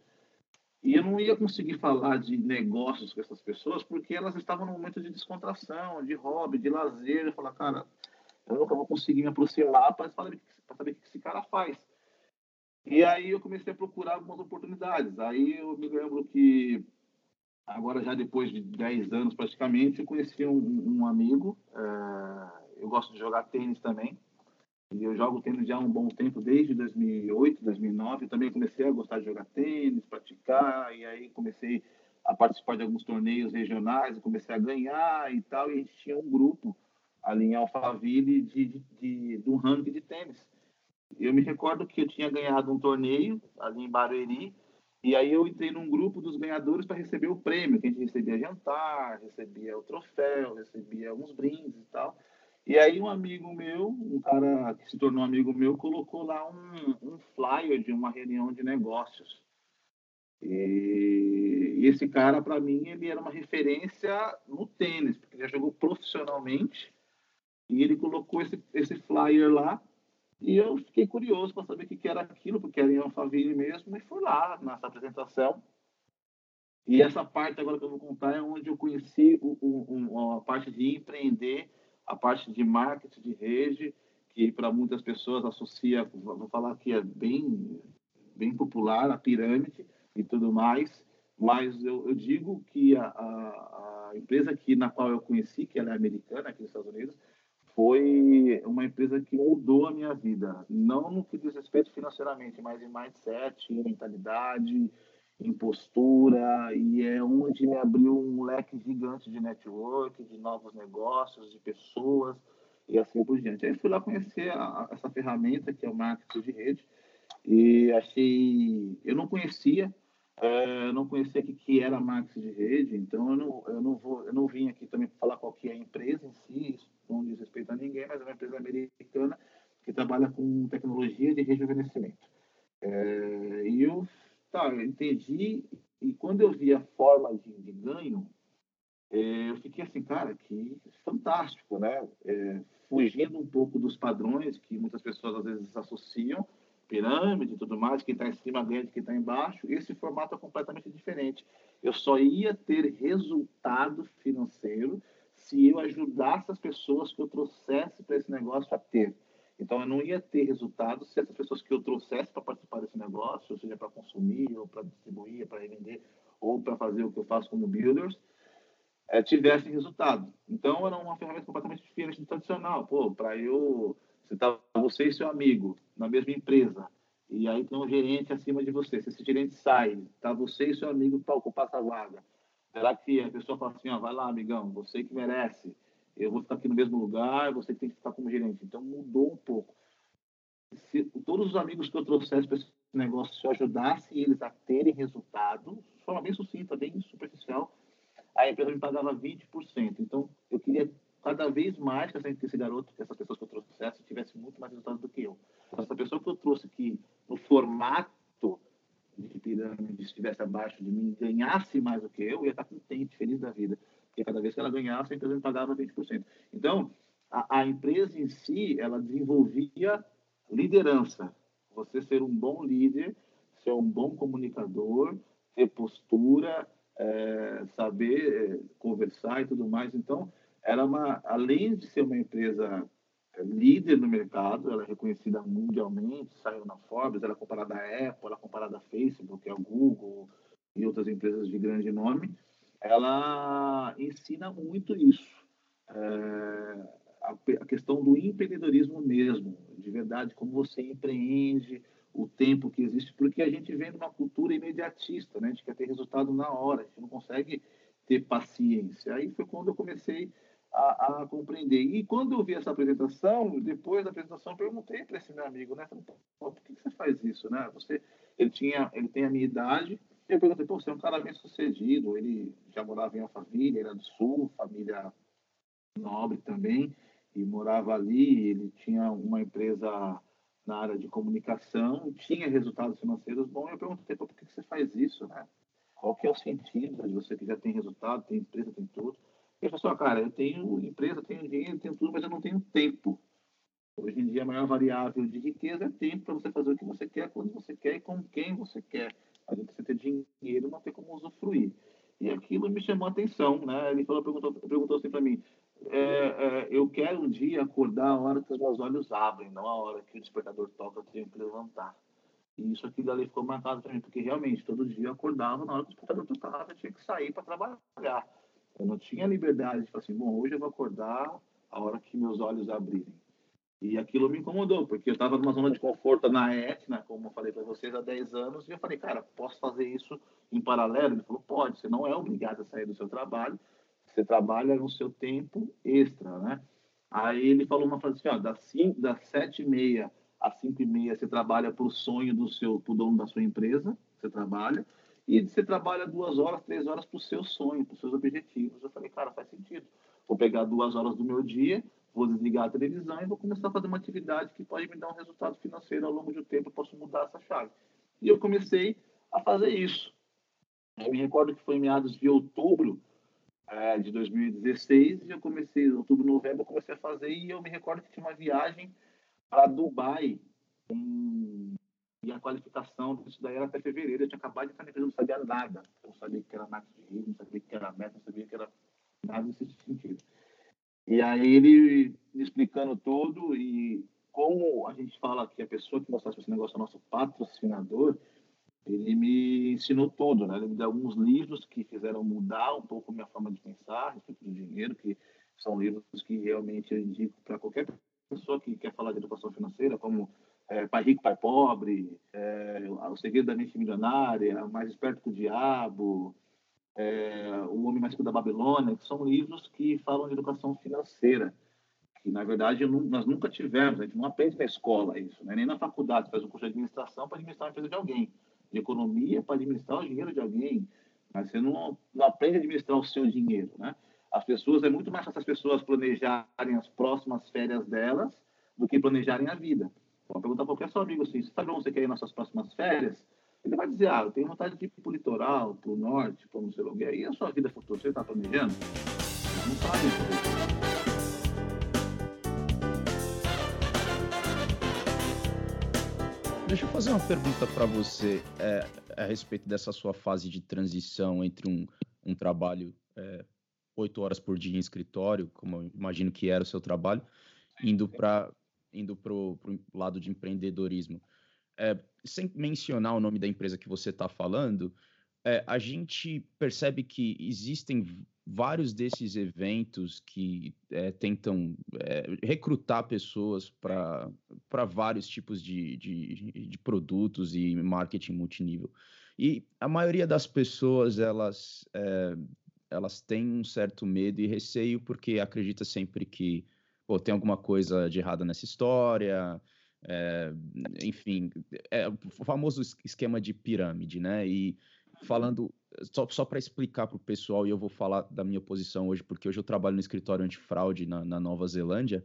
e eu não ia conseguir falar de negócios com essas pessoas porque elas estavam num momento de descontração, de hobby, de lazer. Eu falei, cara, eu nunca vou conseguir me aproximar para saber, saber o que esse cara faz. E aí eu comecei a procurar algumas oportunidades. Aí eu me lembro que, agora já depois de 10 anos praticamente, eu conheci um, um amigo. É, eu gosto de jogar tênis também. E eu jogo tênis já há um bom tempo, desde 2008, 2009. Eu também comecei a gostar de jogar tênis, praticar, e aí comecei a participar de alguns torneios regionais, comecei a ganhar e tal. E a gente tinha um grupo ali em Alphaville de, de, de, de um ranking de tênis. Eu me recordo que eu tinha ganhado um torneio ali em Barueri, e aí eu entrei num grupo dos ganhadores para receber o prêmio, que a gente recebia jantar, recebia o troféu, recebia alguns brindes e tal. E aí um amigo meu, um cara que se tornou amigo meu, colocou lá um, um flyer de uma reunião de negócios. E, e esse cara, para mim, ele era uma referência no tênis, porque ele já jogou profissionalmente. E ele colocou esse, esse flyer lá. E eu fiquei curioso para saber o que, que era aquilo, porque era em Alphaville mesmo. E fui lá nessa apresentação. E essa parte agora que eu vou contar é onde eu conheci o, o, a parte de empreender a parte de marketing de rede, que para muitas pessoas associa, vou falar que é bem, bem popular, a pirâmide e tudo mais, mas eu, eu digo que a, a, a, empresa que, na qual eu conheci, que ela é americana aqui nos Estados Unidos, foi uma empresa que mudou a minha vida, não no que diz respeito financeiramente, mas em mindset, em mentalidade, em postura, e é onde me abriu um leque gigante de network, de novos negócios, de pessoas, e assim por diante. Aí fui lá conhecer a, essa ferramenta que é o marketing de rede, e achei... Eu não conhecia, é, não conhecia que, que era marketing de rede, então eu não, eu não, vou, eu não vim aqui também para falar qual que é a empresa em si, não a ninguém, mas é uma empresa americana que trabalha com tecnologia de rejuvenescimento. É, e eu Tá, eu entendi. E quando eu vi a forma de, de ganho, é, eu fiquei assim, cara, que fantástico, né? É, fugindo um pouco dos padrões que muitas pessoas às vezes associam, pirâmide e tudo mais, quem está em cima ganha de quem está embaixo. Esse formato é completamente diferente. Eu só ia ter resultado financeiro se eu ajudasse as pessoas que eu trouxesse para esse negócio a ter. Então, eu não ia ter resultado se essas pessoas que eu trouxesse para participar desse negócio, ou seja, para consumir, ou para distribuir, para revender, ou para fazer o que eu faço como builders, é, tivessem resultado. Então, era uma ferramenta completamente diferente do tradicional. Pô, para eu... Você tá você e seu amigo na mesma empresa, e aí tem um gerente acima de você. Se esse gerente sai, tá você e seu amigo para ocupar essa vaga. Será que a pessoa fala assim, ó, vai lá, amigão, você que merece eu vou ficar aqui no mesmo lugar, você tem que ficar como gerente. Então mudou um pouco. Se todos os amigos que eu trouxesse para esse negócio, se eu ajudasse eles a terem resultado, de forma bem sucinta, bem superficial, a empresa me pagava 20%. Então eu queria cada vez mais que esse garoto, que essas pessoas que eu trouxe sucesso, tivesse muito mais resultado do que eu. Essa pessoa que eu trouxe que no formato de pirâmide estivesse abaixo de mim, ganhasse mais do que eu, ia estar contente, feliz da vida. Porque cada vez que ela ganhasse, a empresa me pagava 20%. Então, a, a empresa em si, ela desenvolvia liderança. Você ser um bom líder, ser um bom comunicador, ter postura, é, saber é, conversar e tudo mais. Então, era uma, além de ser uma empresa líder no mercado, ela é reconhecida mundialmente, saiu na Forbes, ela é comparada à Apple, ela é comparada à Facebook, ao Google e outras empresas de grande nome. Ela ensina muito isso. É, a, a questão do empreendedorismo mesmo, de verdade, como você empreende, o tempo que existe, porque a gente vem de uma cultura imediatista, né? A gente quer ter resultado na hora, a gente não consegue ter paciência. Aí foi quando eu comecei a, a compreender. E quando eu vi essa apresentação, depois da apresentação, perguntei para esse meu amigo, né? Por que você faz isso, né? Você, ele tinha, ele tem a minha idade. Eu perguntei, pô, você é um cara bem sucedido. Ele já morava em Alphaville, era do Sul, família nobre também, e morava ali. Ele tinha uma empresa na área de comunicação, tinha resultados financeiros bons. Eu perguntei, pô, por que você faz isso, né? Qual que é o sentido de você que já tem resultado, tem empresa, tem tudo? Ele falou assim, cara, eu tenho empresa, tenho dinheiro, tenho tudo, mas eu não tenho tempo. Hoje em dia, a maior variável de riqueza é tempo para você fazer o que você quer, quando você quer e com quem você quer. A gente precisa ter dinheiro, não ter como usufruir. E aquilo me chamou a atenção, né? Ele falou, perguntou, perguntou assim para mim, é, é, eu quero um dia acordar a hora que os meus olhos abrem, não a hora que o despertador toca, eu tenho que levantar. E isso aqui dali ficou marcado para mim, porque realmente todo dia eu acordava na hora que o despertador tocava, eu tinha que sair para trabalhar. Eu não tinha liberdade de falar assim, bom, hoje eu vou acordar a hora que meus olhos abrirem. E aquilo me incomodou, porque eu estava numa zona de conforto na Etna, como eu falei para vocês, há 10 anos, e eu falei, cara, posso fazer isso em paralelo? Ele falou, pode, você não é obrigado a sair do seu trabalho, você trabalha no seu tempo extra, né? Aí ele falou uma frase assim, ó, das, cinco, das 7 e meia às 5 e meia você trabalha para o sonho do seu, pro dono da sua empresa, você trabalha, e você trabalha duas horas, três horas para o seu sonho, para os seus objetivos. Eu falei, cara, faz sentido. Vou pegar duas horas do meu dia, vou desligar a televisão e vou começar a fazer uma atividade que pode me dar um resultado financeiro ao longo do tempo, eu posso mudar essa chave. E eu comecei a fazer isso. Eu me recordo que foi em meados de outubro é, de 2016 e eu comecei, outubro, novembro, eu comecei a fazer e eu me recordo que tinha uma viagem para Dubai em e a qualificação disso daí era até fevereiro. Eu tinha acabado de estar na não sabia nada. Não sabia que era marketing de risco, não sabia que era meta, não sabia que era nada nesse sentido. E aí ele explicando tudo e como a gente fala que a pessoa que mostrasse esse negócio é nosso patrocinador, ele me ensinou tudo, né? Ele me deu alguns livros que fizeram mudar um pouco minha forma de pensar respeito do dinheiro, que são livros que realmente eu indico para qualquer pessoa que quer falar de educação financeira, como é, Pai Rico, Pai Pobre, é, O Segredo da Mente Milionária, Mais Esperto que o Diabo, é, O Homem Mais Rico da Babilônia, que são livros que falam de educação financeira, que na verdade nós nunca tivemos, a gente não aprende na escola isso, né? nem na faculdade, você faz um curso de administração para administrar a empresa de alguém, de economia para administrar o dinheiro de alguém, mas você não, não aprende a administrar o seu dinheiro, né? As pessoas, é muito mais fácil as pessoas planejarem as próximas férias delas do que planejarem a vida. Vou perguntar para qualquer seu amigo assim, sabe onde você quer ir nas suas próximas férias? Ele vai dizer, ah, eu tenho vontade de ir para o litoral, para o norte, para não sei o quê. E a sua vida futura, você está planejando? Não sabe Deixa eu fazer uma pergunta para você é, a respeito dessa sua fase de transição entre um, um trabalho é, oito horas por dia em escritório, como eu imagino que era o seu trabalho, indo para indo para o lado de empreendedorismo, é, sem mencionar o nome da empresa que você está falando, é, a gente percebe que existem vários desses eventos que é, tentam é, recrutar pessoas para vários tipos de, de, de, produtos e marketing multinível. E a maioria das pessoas, elas, é, elas têm um certo medo e receio porque acredita sempre que pô, tem alguma coisa de errada nessa história, é, enfim, é o famoso esquema de pirâmide, né? E falando só, só para explicar para o pessoal, e eu vou falar da minha posição hoje, porque hoje eu trabalho no escritório antifraude na, na Nova Zelândia,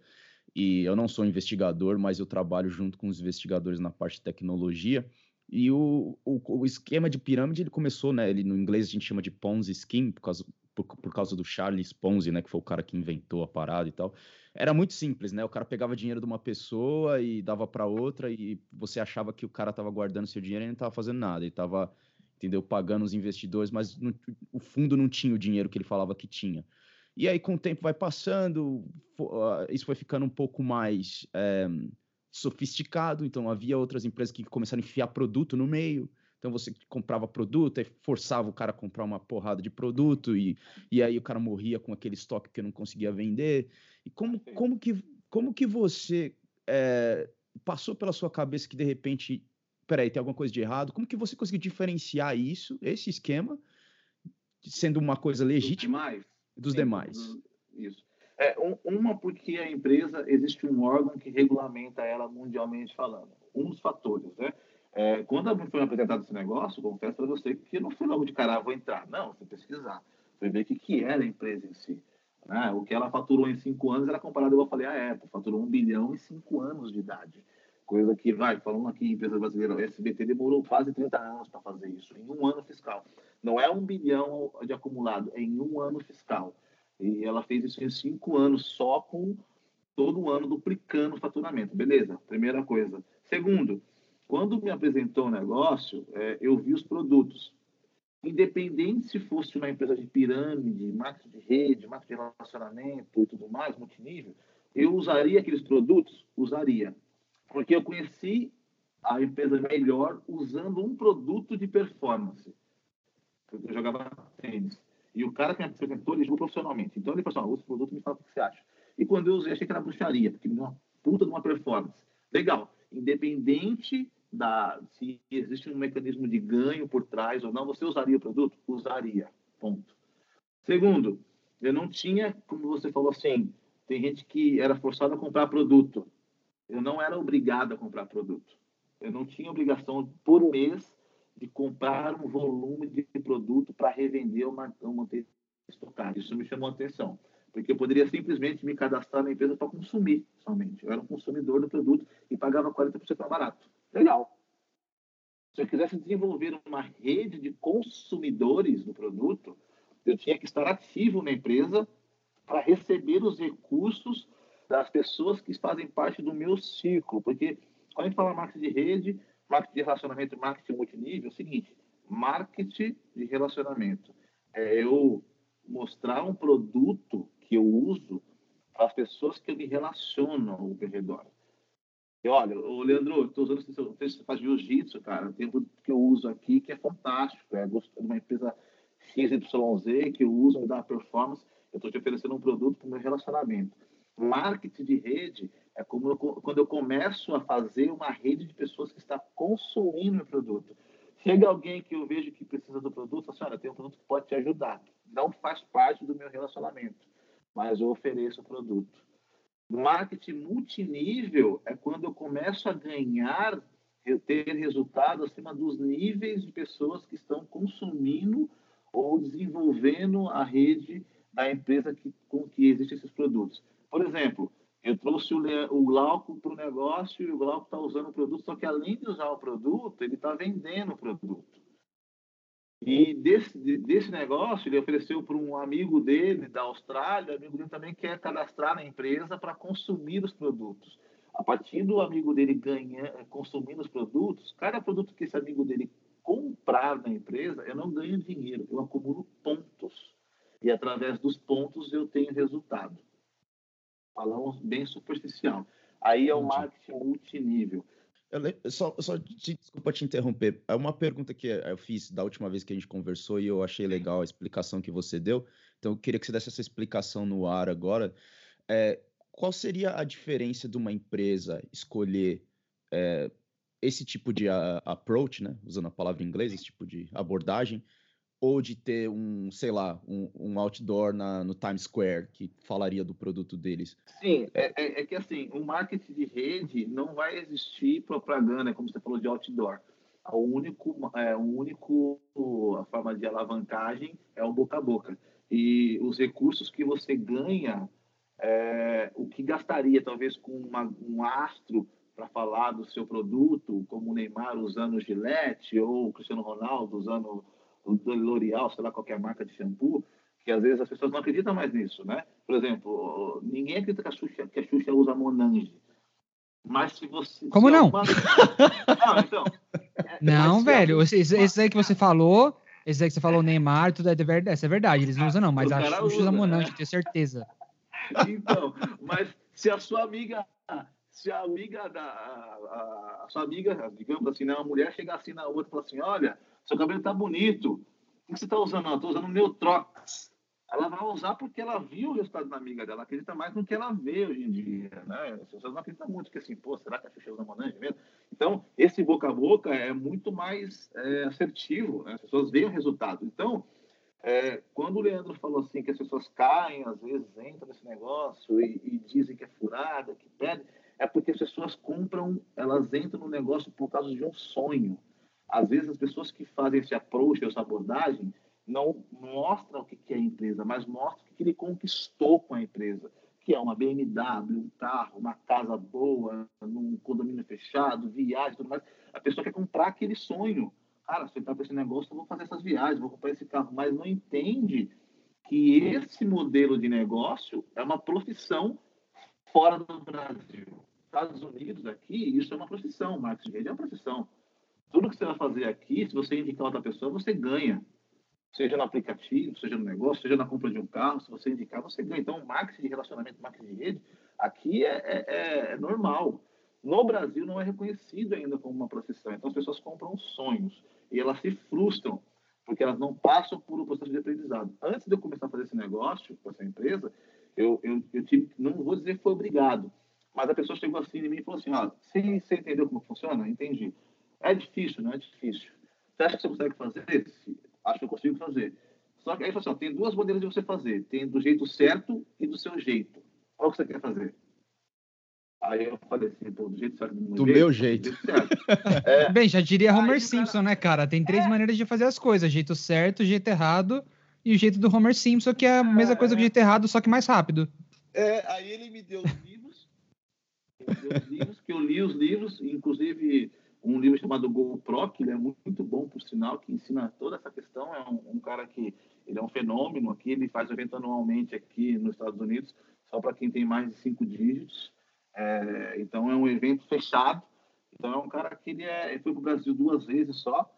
e eu não sou investigador, mas eu trabalho junto com os investigadores na parte de tecnologia. E o, o, o, esquema de pirâmide ele começou, né? Ele no inglês a gente chama de Ponzi scheme por causa, por, por causa do Charles Ponzi, né? Que foi o cara que inventou a parada e tal. Era muito simples, né? O cara pegava dinheiro de uma pessoa e dava para outra e você achava que o cara estava guardando seu dinheiro e não estava fazendo nada. Ele estava, entendeu? Pagando os investidores, mas não, o fundo não tinha o dinheiro que ele falava que tinha. E aí, com o tempo vai passando, ah, isso foi ficando um pouco mais é, sofisticado. Então, havia outras empresas que começaram a enfiar produto no meio. Então, você comprava produto e forçava o cara a comprar uma porrada de produto, e, e aí o cara morria com aquele estoque que não conseguia vender. E como, como, que, como que você é, passou pela sua cabeça que, de repente, peraí, tem alguma coisa de errado? Como que você conseguiu diferenciar isso, esse esquema, sendo uma coisa legítima? dos Sim, demais. Isso. É, um, uma porque a empresa, existe um órgão que regulamenta ela mundialmente falando. Um dos fatores, né? É, quando foi apresentado esse negócio, confesso para você que não fui logo de cara, ah, vou entrar. Não, fui pesquisar. Fui ver o que, que era a empresa em si. Né? O que ela faturou em cinco anos era comparado, eu falei, a Apple faturou um bilhão em cinco anos de idade. Coisa que, vai, falando aqui em empresa brasileira, o SBT demorou quase 30 anos para fazer isso, em um ano fiscal. Não é um bilhão de acumulado, é em um ano fiscal. E ela fez isso em cinco anos, só com todo ano duplicando o faturamento. Beleza, primeira coisa. Segundo, quando me apresentou o negócio, é, eu vi os produtos. Independente se fosse uma empresa de pirâmide, marketing de rede, marketing de relacionamento e tudo mais, multinível, eu usaria aqueles produtos? Usaria. Porque eu conheci a empresa melhor usando um produto de performance eu jogava tênis. E o cara que me apresentou, ele jogou profissionalmente. Então ele falou assim, ó, usa o produto me fala o que você acha. E quando eu usei, achei que era bruxaria, porque me deu uma puta de uma performance. Legal. Independente da se existe um mecanismo de ganho por trás ou não, você usaria o produto? Usaria. Ponto. Segundo, eu não tinha, como você falou assim, tem gente que era forçada a comprar produto. Eu não era obrigado a comprar produto. Eu não tinha obrigação por mês de comprar um volume de produto para revender ou manter estocado. Isso me chamou a atenção, porque eu poderia simplesmente me cadastrar na empresa para consumir somente. Eu era um consumidor do produto e pagava 40% mais barato. Legal. Se eu quisesse desenvolver uma rede de consumidores do produto, eu tinha que estar ativo na empresa para receber os recursos das pessoas que fazem parte do meu ciclo. Porque quando a gente fala marketing de rede, Marketing de relacionamento marketing multinível é o seguinte: marketing de relacionamento é eu mostrar um produto que eu uso as pessoas que eu me relaciono ao redor. E olha, o Leandro, estou usando você faz jiu-jitsu, cara. Tem um que eu uso aqui que é fantástico. É de uma empresa XYZ que eu uso, me dá uma performance. Eu estou te oferecendo um produto para o meu relacionamento. Marketing de rede é como eu, quando eu começo a fazer uma rede de pessoas que está consumindo o produto. Chega alguém que eu vejo que precisa do produto, assim, olha, tem um produto que pode te ajudar. Não faz parte do meu relacionamento, mas eu ofereço o produto. Marketing multinível é quando eu começo a ganhar, ter resultado acima dos níveis de pessoas que estão consumindo ou desenvolvendo a rede da empresa que, com que existem esses produtos. Por exemplo, eu trouxe o, o Glauco para o negócio e o Glauco está usando o produto, só que além de usar o produto, ele está vendendo o produto. E desse, desse negócio, ele ofereceu para um amigo dele da Austrália, o amigo dele também quer cadastrar na empresa para consumir os produtos. A partir do amigo dele ganhar, consumindo os produtos, cada produto que esse amigo dele comprar na empresa, eu não ganho dinheiro, eu acumulo pontos. E através dos pontos eu tenho resultado. Falamos bem superficial. Aí é o marketing multinível. Eu, só, só te, desculpa te interromper. É uma pergunta que eu fiz da última vez que a gente conversou e eu achei legal a explicação que você deu. Então eu queria que você desse essa explicação no ar agora. É, qual seria a diferença de uma empresa escolher é, esse tipo de a, approach, né? Usando a palavra em inglês, esse tipo de abordagem, ou de ter um, sei lá, um, um outdoor na, no Times Square que falaria do produto deles? Sim, é, é, é que assim, o marketing de rede não vai existir propaganda, como você falou, de outdoor. o único, é, o único a forma de alavancagem é o boca a boca. E os recursos que você ganha, é, o que gastaria talvez com uma, um astro para falar do seu produto, como o Neymar usando o Gillette ou o Cristiano Ronaldo usando L'Oreal, sei lá, qualquer marca de shampoo, que às vezes as pessoas não acreditam mais nisso, né? Por exemplo, ninguém acredita que a Xuxa, que a Xuxa usa Monange. Mas se você. Como se não? Alguma... não, então. É, não, velho. Esse, esse aí que você falou, esse aí que você falou, Neymar, tudo é verdade. Essa é verdade, eles não usam, não, mas a Xuxa usa, usa Monange, né? tenho certeza. Então, mas se a sua amiga se a amiga da a, a, sua amiga, digamos assim, né, uma mulher chegar assim na outra e falar assim, olha, seu cabelo tá bonito, o que você está usando? Não, estou usando Neutrox. Ela vai usar porque ela viu o resultado da amiga dela, acredita mais no que ela vê hoje em dia, né? As pessoas não acreditam muito, que assim, pô, será que a Xuxa usa Monange mesmo? Então, esse boca a boca é muito mais é, assertivo, né? as pessoas veem o resultado. Então, é, quando o Leandro falou assim que as pessoas caem, às vezes entram nesse negócio e, e dizem que é furada, que pede, é porque as pessoas compram, elas entram no negócio por causa de um sonho. Às vezes as pessoas que fazem esse approach, essa abordagem, não mostram o que é a empresa, mas mostram o que ele conquistou com a empresa, que é uma BMW, um carro, uma casa boa, num condomínio fechado, viagem, tudo mais. A pessoa quer comprar aquele sonho. Cara, se eu entrar para esse negócio, eu vou fazer essas viagens, vou comprar esse carro, mas não entende que esse modelo de negócio é uma profissão fora do Brasil. Estados Unidos, aqui, isso é uma profissão. Marketing de rede é uma profissão. Tudo que você vai fazer aqui, se você indicar outra pessoa, você ganha. Seja no aplicativo, seja no negócio, seja na compra de um carro, se você indicar, você ganha. Então, marketing de relacionamento, marketing de rede, aqui é, é, é, é normal. No Brasil, não é reconhecido ainda como uma profissão. Então, as pessoas compram sonhos e elas se frustram porque elas não passam por um processo de aprendizado. Antes de eu começar a fazer esse negócio com essa empresa, eu, eu, eu tive, não vou dizer que foi obrigado, mas a pessoa chegou assim em mim e falou assim: ó, você, você entendeu como funciona? Entendi. É difícil, não é difícil. Você acha que você consegue fazer? Acho que eu consigo fazer. Só que aí falou assim: ó, tem duas maneiras de você fazer: tem do jeito certo e do seu jeito. Qual que você quer fazer? Aí eu falei assim, pô, do jeito certo do meu do jeito. Meu jeito. Do jeito é. Bem, já diria Homer Simpson, cara... né, cara? Tem três é. maneiras de fazer as coisas: jeito certo, jeito errado e o jeito do Homer Simpson, que é a mesma coisa que o jeito errado, só que mais rápido. É, aí ele me deu os livros, os livros, que eu li os livros, inclusive um livro chamado GoPro, que ele é muito bom, por sinal, que ensina toda essa questão. É um, um cara que ele é um fenômeno aqui, ele faz evento anualmente aqui nos Estados Unidos, só para quem tem mais de cinco dígitos. É, então é um evento fechado. Então é um cara que ele, é, ele foi para o Brasil duas vezes só,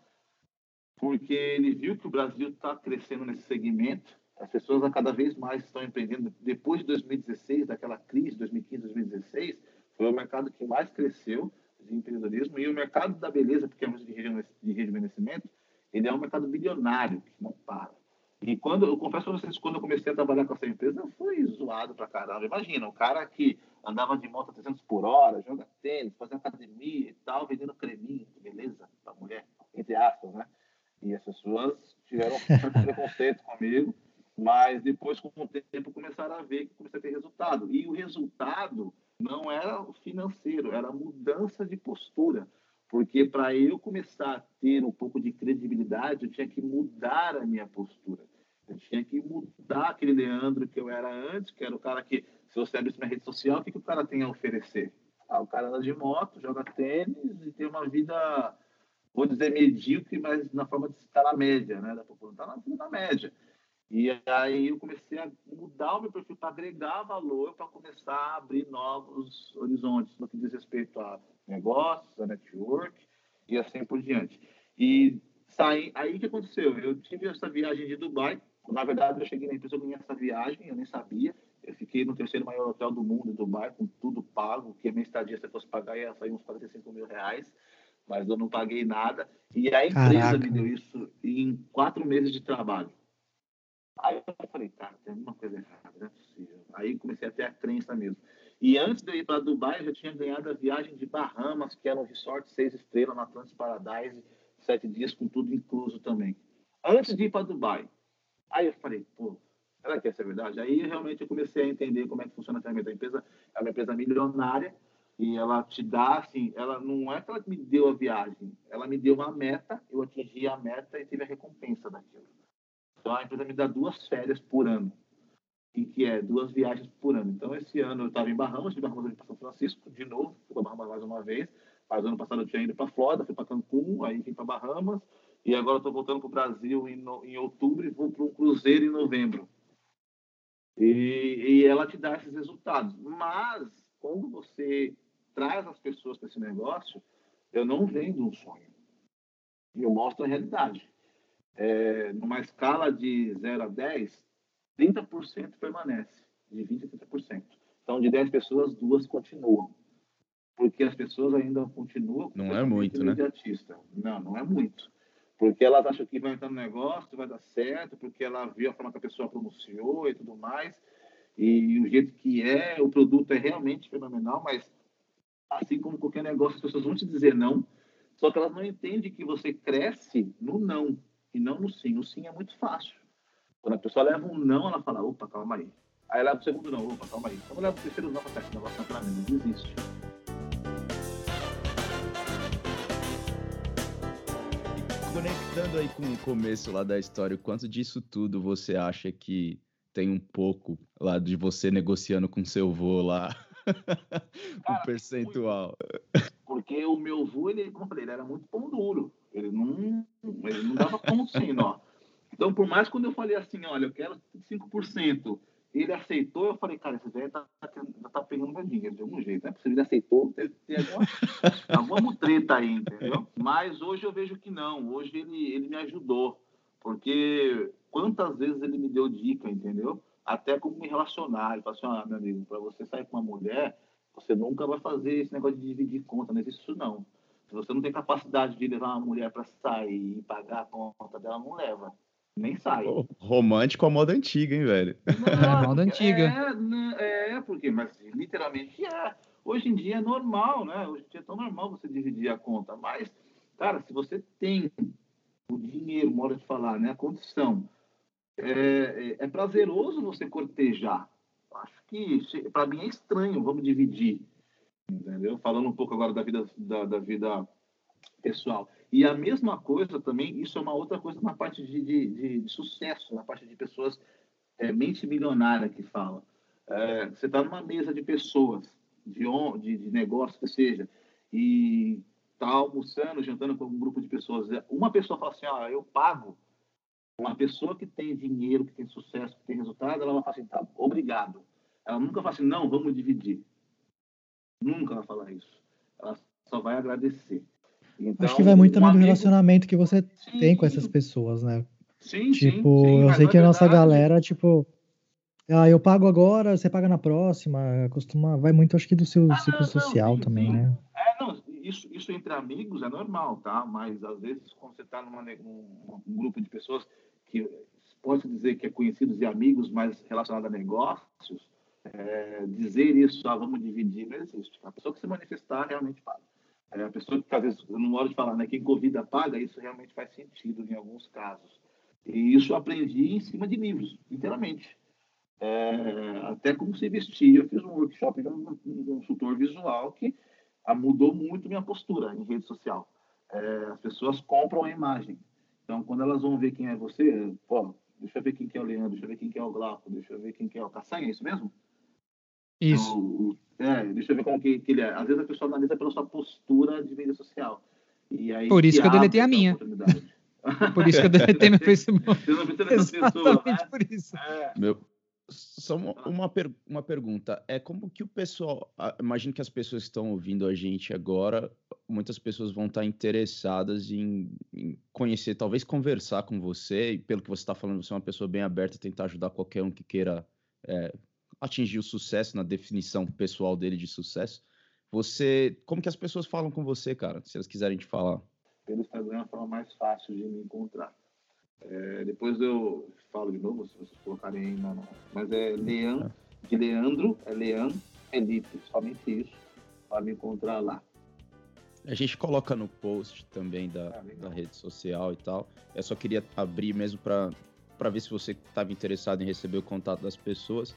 porque ele viu que o Brasil está crescendo nesse segmento as pessoas a cada vez mais estão empreendendo. Depois de 2016, daquela crise, 2015, 2016, foi o mercado que mais cresceu de empreendedorismo. E o mercado da beleza, porque é de rejuvenescimento, ele é um mercado bilionário, que não para. E quando, eu confesso para vocês, quando eu comecei a trabalhar com essa empresa, eu fui zoado pra caramba. Imagina, um cara que andava de moto a 300 por hora, joga tênis, fazia academia e tal, vendendo creminho, beleza, pra mulher, entre aspas, né? E as pessoas tiveram um certo preconceito comigo. Mas depois, com o tempo, começaram a ver que começou a ter resultado. E o resultado não era financeiro, era mudança de postura. Porque para eu começar a ter um pouco de credibilidade, eu tinha que mudar a minha postura. Eu tinha que mudar aquele Leandro que eu era antes, que era o cara que, se você abrir minha rede social, o que, que o cara tem a oferecer? Ah, o cara anda de moto, joga tênis e tem uma vida, vou dizer, medíocre, mas na forma de estar na média, né? Da população, está na média. E aí eu comecei a mudar o meu perfil para agregar valor, para começar a abrir novos horizontes no que diz respeito a negócios, a network e assim por diante. E saí, aí que aconteceu? Eu tive essa viagem de Dubai. Na verdade, eu cheguei na empresa, eu ganhei essa viagem, eu nem sabia. Eu fiquei no terceiro maior hotel do mundo, Dubai, com tudo pago, que a minha estadia, se eu fosse pagar, ia sair uns 45 mil reais mas eu não paguei nada. E a empresa Caraca. me deu isso em quatro meses de trabalho. Aí eu falei, cara, tem alguma coisa errada, não é possível. Aí comecei a ter a crença mesmo. E antes de eu ir para Dubai, eu já tinha ganhado a viagem de Bahamas, que era um resort seis estrelas no Atlantis Paradise, sete dias com tudo incluso também. Antes de ir para Dubai. Aí eu falei, pô, será que essa é verdade? Aí realmente eu comecei a entender como é que funciona a ferramenta da empresa. É uma empresa milionária, e ela te dá, assim, ela não é que ela me deu a viagem, ela me deu uma meta, eu atingi a meta e tive a recompensa daquilo. Então a empresa me dá duas férias por ano, e que é duas viagens por ano. Então esse ano eu estava em Bahamas, de Bahamas para São Francisco, de novo, fui para Bahamas mais uma vez. Mas ano passado eu tinha ido para Flórida, fui para Cancún, aí vim para Bahamas, e agora estou voltando para o Brasil em, no, em outubro e vou para um cruzeiro em novembro. E, e ela te dá esses resultados. Mas quando você traz as pessoas para esse negócio, eu não vendo um sonho. Eu mostro a realidade. É, numa escala de 0 a 10, 30% permanece, de 20% a 30%. Então, de 10 pessoas, duas continuam. Porque as pessoas ainda continuam... Não é muito, né? Não, não é muito. Porque elas acham que vai entrar no negócio, vai dar certo, porque ela viu a forma que a pessoa pronunciou e tudo mais. E o jeito que é, o produto é realmente fenomenal, mas assim como qualquer negócio, as pessoas vão te dizer não, só que elas não entendem que você cresce no não e não no sim. O sim é muito fácil. Quando a pessoa leva um não, ela fala, opa, calma aí. Aí leva o segundo não, opa, calma aí. Quando leva o terceiro não, fala, negócio não é pra mim, não desiste. Conectando aí com o começo lá da história, o quanto disso tudo você acha que tem um pouco lá de você negociando com seu vô lá o percentual. Porque o meu avô, ele, como eu falei, ele era muito pão duro. Ele não, ele não dava ponto sim, ó. Então, por mais quando eu falei assim, olha, eu quero 5%, ele aceitou, eu falei, cara, esse velho tá, tá, tá pegando meu dinheiro de algum jeito, né? Se ele aceitou, tem, tem alguma, alguma mutreta aí, entendeu? Mas hoje eu vejo que não. Hoje ele, ele me ajudou. Porque quantas vezes ele me deu dica, entendeu? Até como me relacionar. Ele fala assim, ah, meu amigo, para você sair com uma mulher, você nunca vai fazer esse negócio de dividir conta, não existe isso não. Se você não tem capacidade de levar uma mulher para sair e pagar a conta dela, não leva. Nem sai. Pô, romântico a moda antiga, hein, velho? Não, é moda antiga. É, né, é, porque, mas literalmente é. Hoje em dia é normal, né? Hoje em dia é tão normal você dividir a conta. Mas, cara, se você tem o dinheiro, modo de falar, né? A condição é, é, é prazeroso você cortejar. Acho que para mim é estranho, vamos dividir, entendeu? Falando um pouco agora da vida da, da, vida pessoal. E a mesma coisa também, isso é uma outra coisa na parte de, de, de, de sucesso, na parte de pessoas é, mente milionária que fala. É, você está numa mesa de pessoas, de, de, de negócio que seja, e está almoçando, jantando com um grupo de pessoas. Uma pessoa fala assim, ah, eu pago uma pessoa que tem dinheiro, que tem sucesso, que tem resultado, ela vai falar assim, tá, obrigado. Ela nunca fala assim, não, vamos dividir. Nunca vai falar isso. Ela só vai agradecer. Então, Acho que vai muito também amigo... do relacionamento que você sim, tem com essas pessoas, né? Sim, tipo, sim, eu sei que a nossa galera, tipo, ah, eu pago agora, você paga na próxima, costuma, vai muito, acho que do seu ah, ciclo não, social não, também, né? É, não, isso, isso entre amigos é normal, tá? Mas às vezes quando você está num um, um grupo de pessoas que pode dizer que é conhecidos e amigos, mas relacionado a negócios, é, dizer isso, ah, vamos dividir, não existe. A pessoa que se manifestar realmente paga. É, a pessoa que, às vezes, não hora de falar, né, quem convida paga, isso realmente faz sentido em alguns casos. E isso eu aprendi em cima de livros, inteiramente. É, até como se vestir. Eu fiz um workshop de um consultor visual que ah, mudou muito minha postura em rede social. É, as pessoas compram a imagem. Então, quando elas vão ver quem é você, pô, deixa eu ver quem que é o Leandro, deixa eu ver quem que é o Glauco, deixa eu ver quem que é o Caçanha, é isso mesmo? Isso. Então, é, deixa eu ver como que, que, ele é. Às vezes a pessoa analisa pela sua postura de mídia social. E aí, Por isso que eu deletei a minha. Por isso que eu deletei meu Facebook. Você não precisa dessa pessoa, né? por isso. É. Meu, só uma, uma, per uma pergunta. É como que o pessoal. Imagino que as pessoas que estão ouvindo a gente agora, muitas pessoas vão estar interessadas em, em conhecer, talvez conversar com você, e pelo que você está falando, você é uma pessoa bem aberta, tentar ajudar qualquer um que queira é, atingir o sucesso na definição pessoal dele de sucesso. Você. Como que as pessoas falam com você, cara? Se elas quiserem te falar. Pelo Instagram é a forma mais fácil de me encontrar. É, depois eu falo de novo, se vocês colocarem aí, não. mas é Leandro, de Leandro, é Leandro Felipe, somente isso, para me encontrar lá. A gente coloca no post também da, ah, da rede social e tal. Eu só queria abrir mesmo para ver se você estava interessado em receber o contato das pessoas.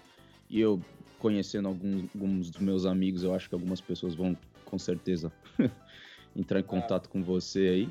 E eu, conhecendo alguns, alguns dos meus amigos, eu acho que algumas pessoas vão com certeza entrar em contato com você aí.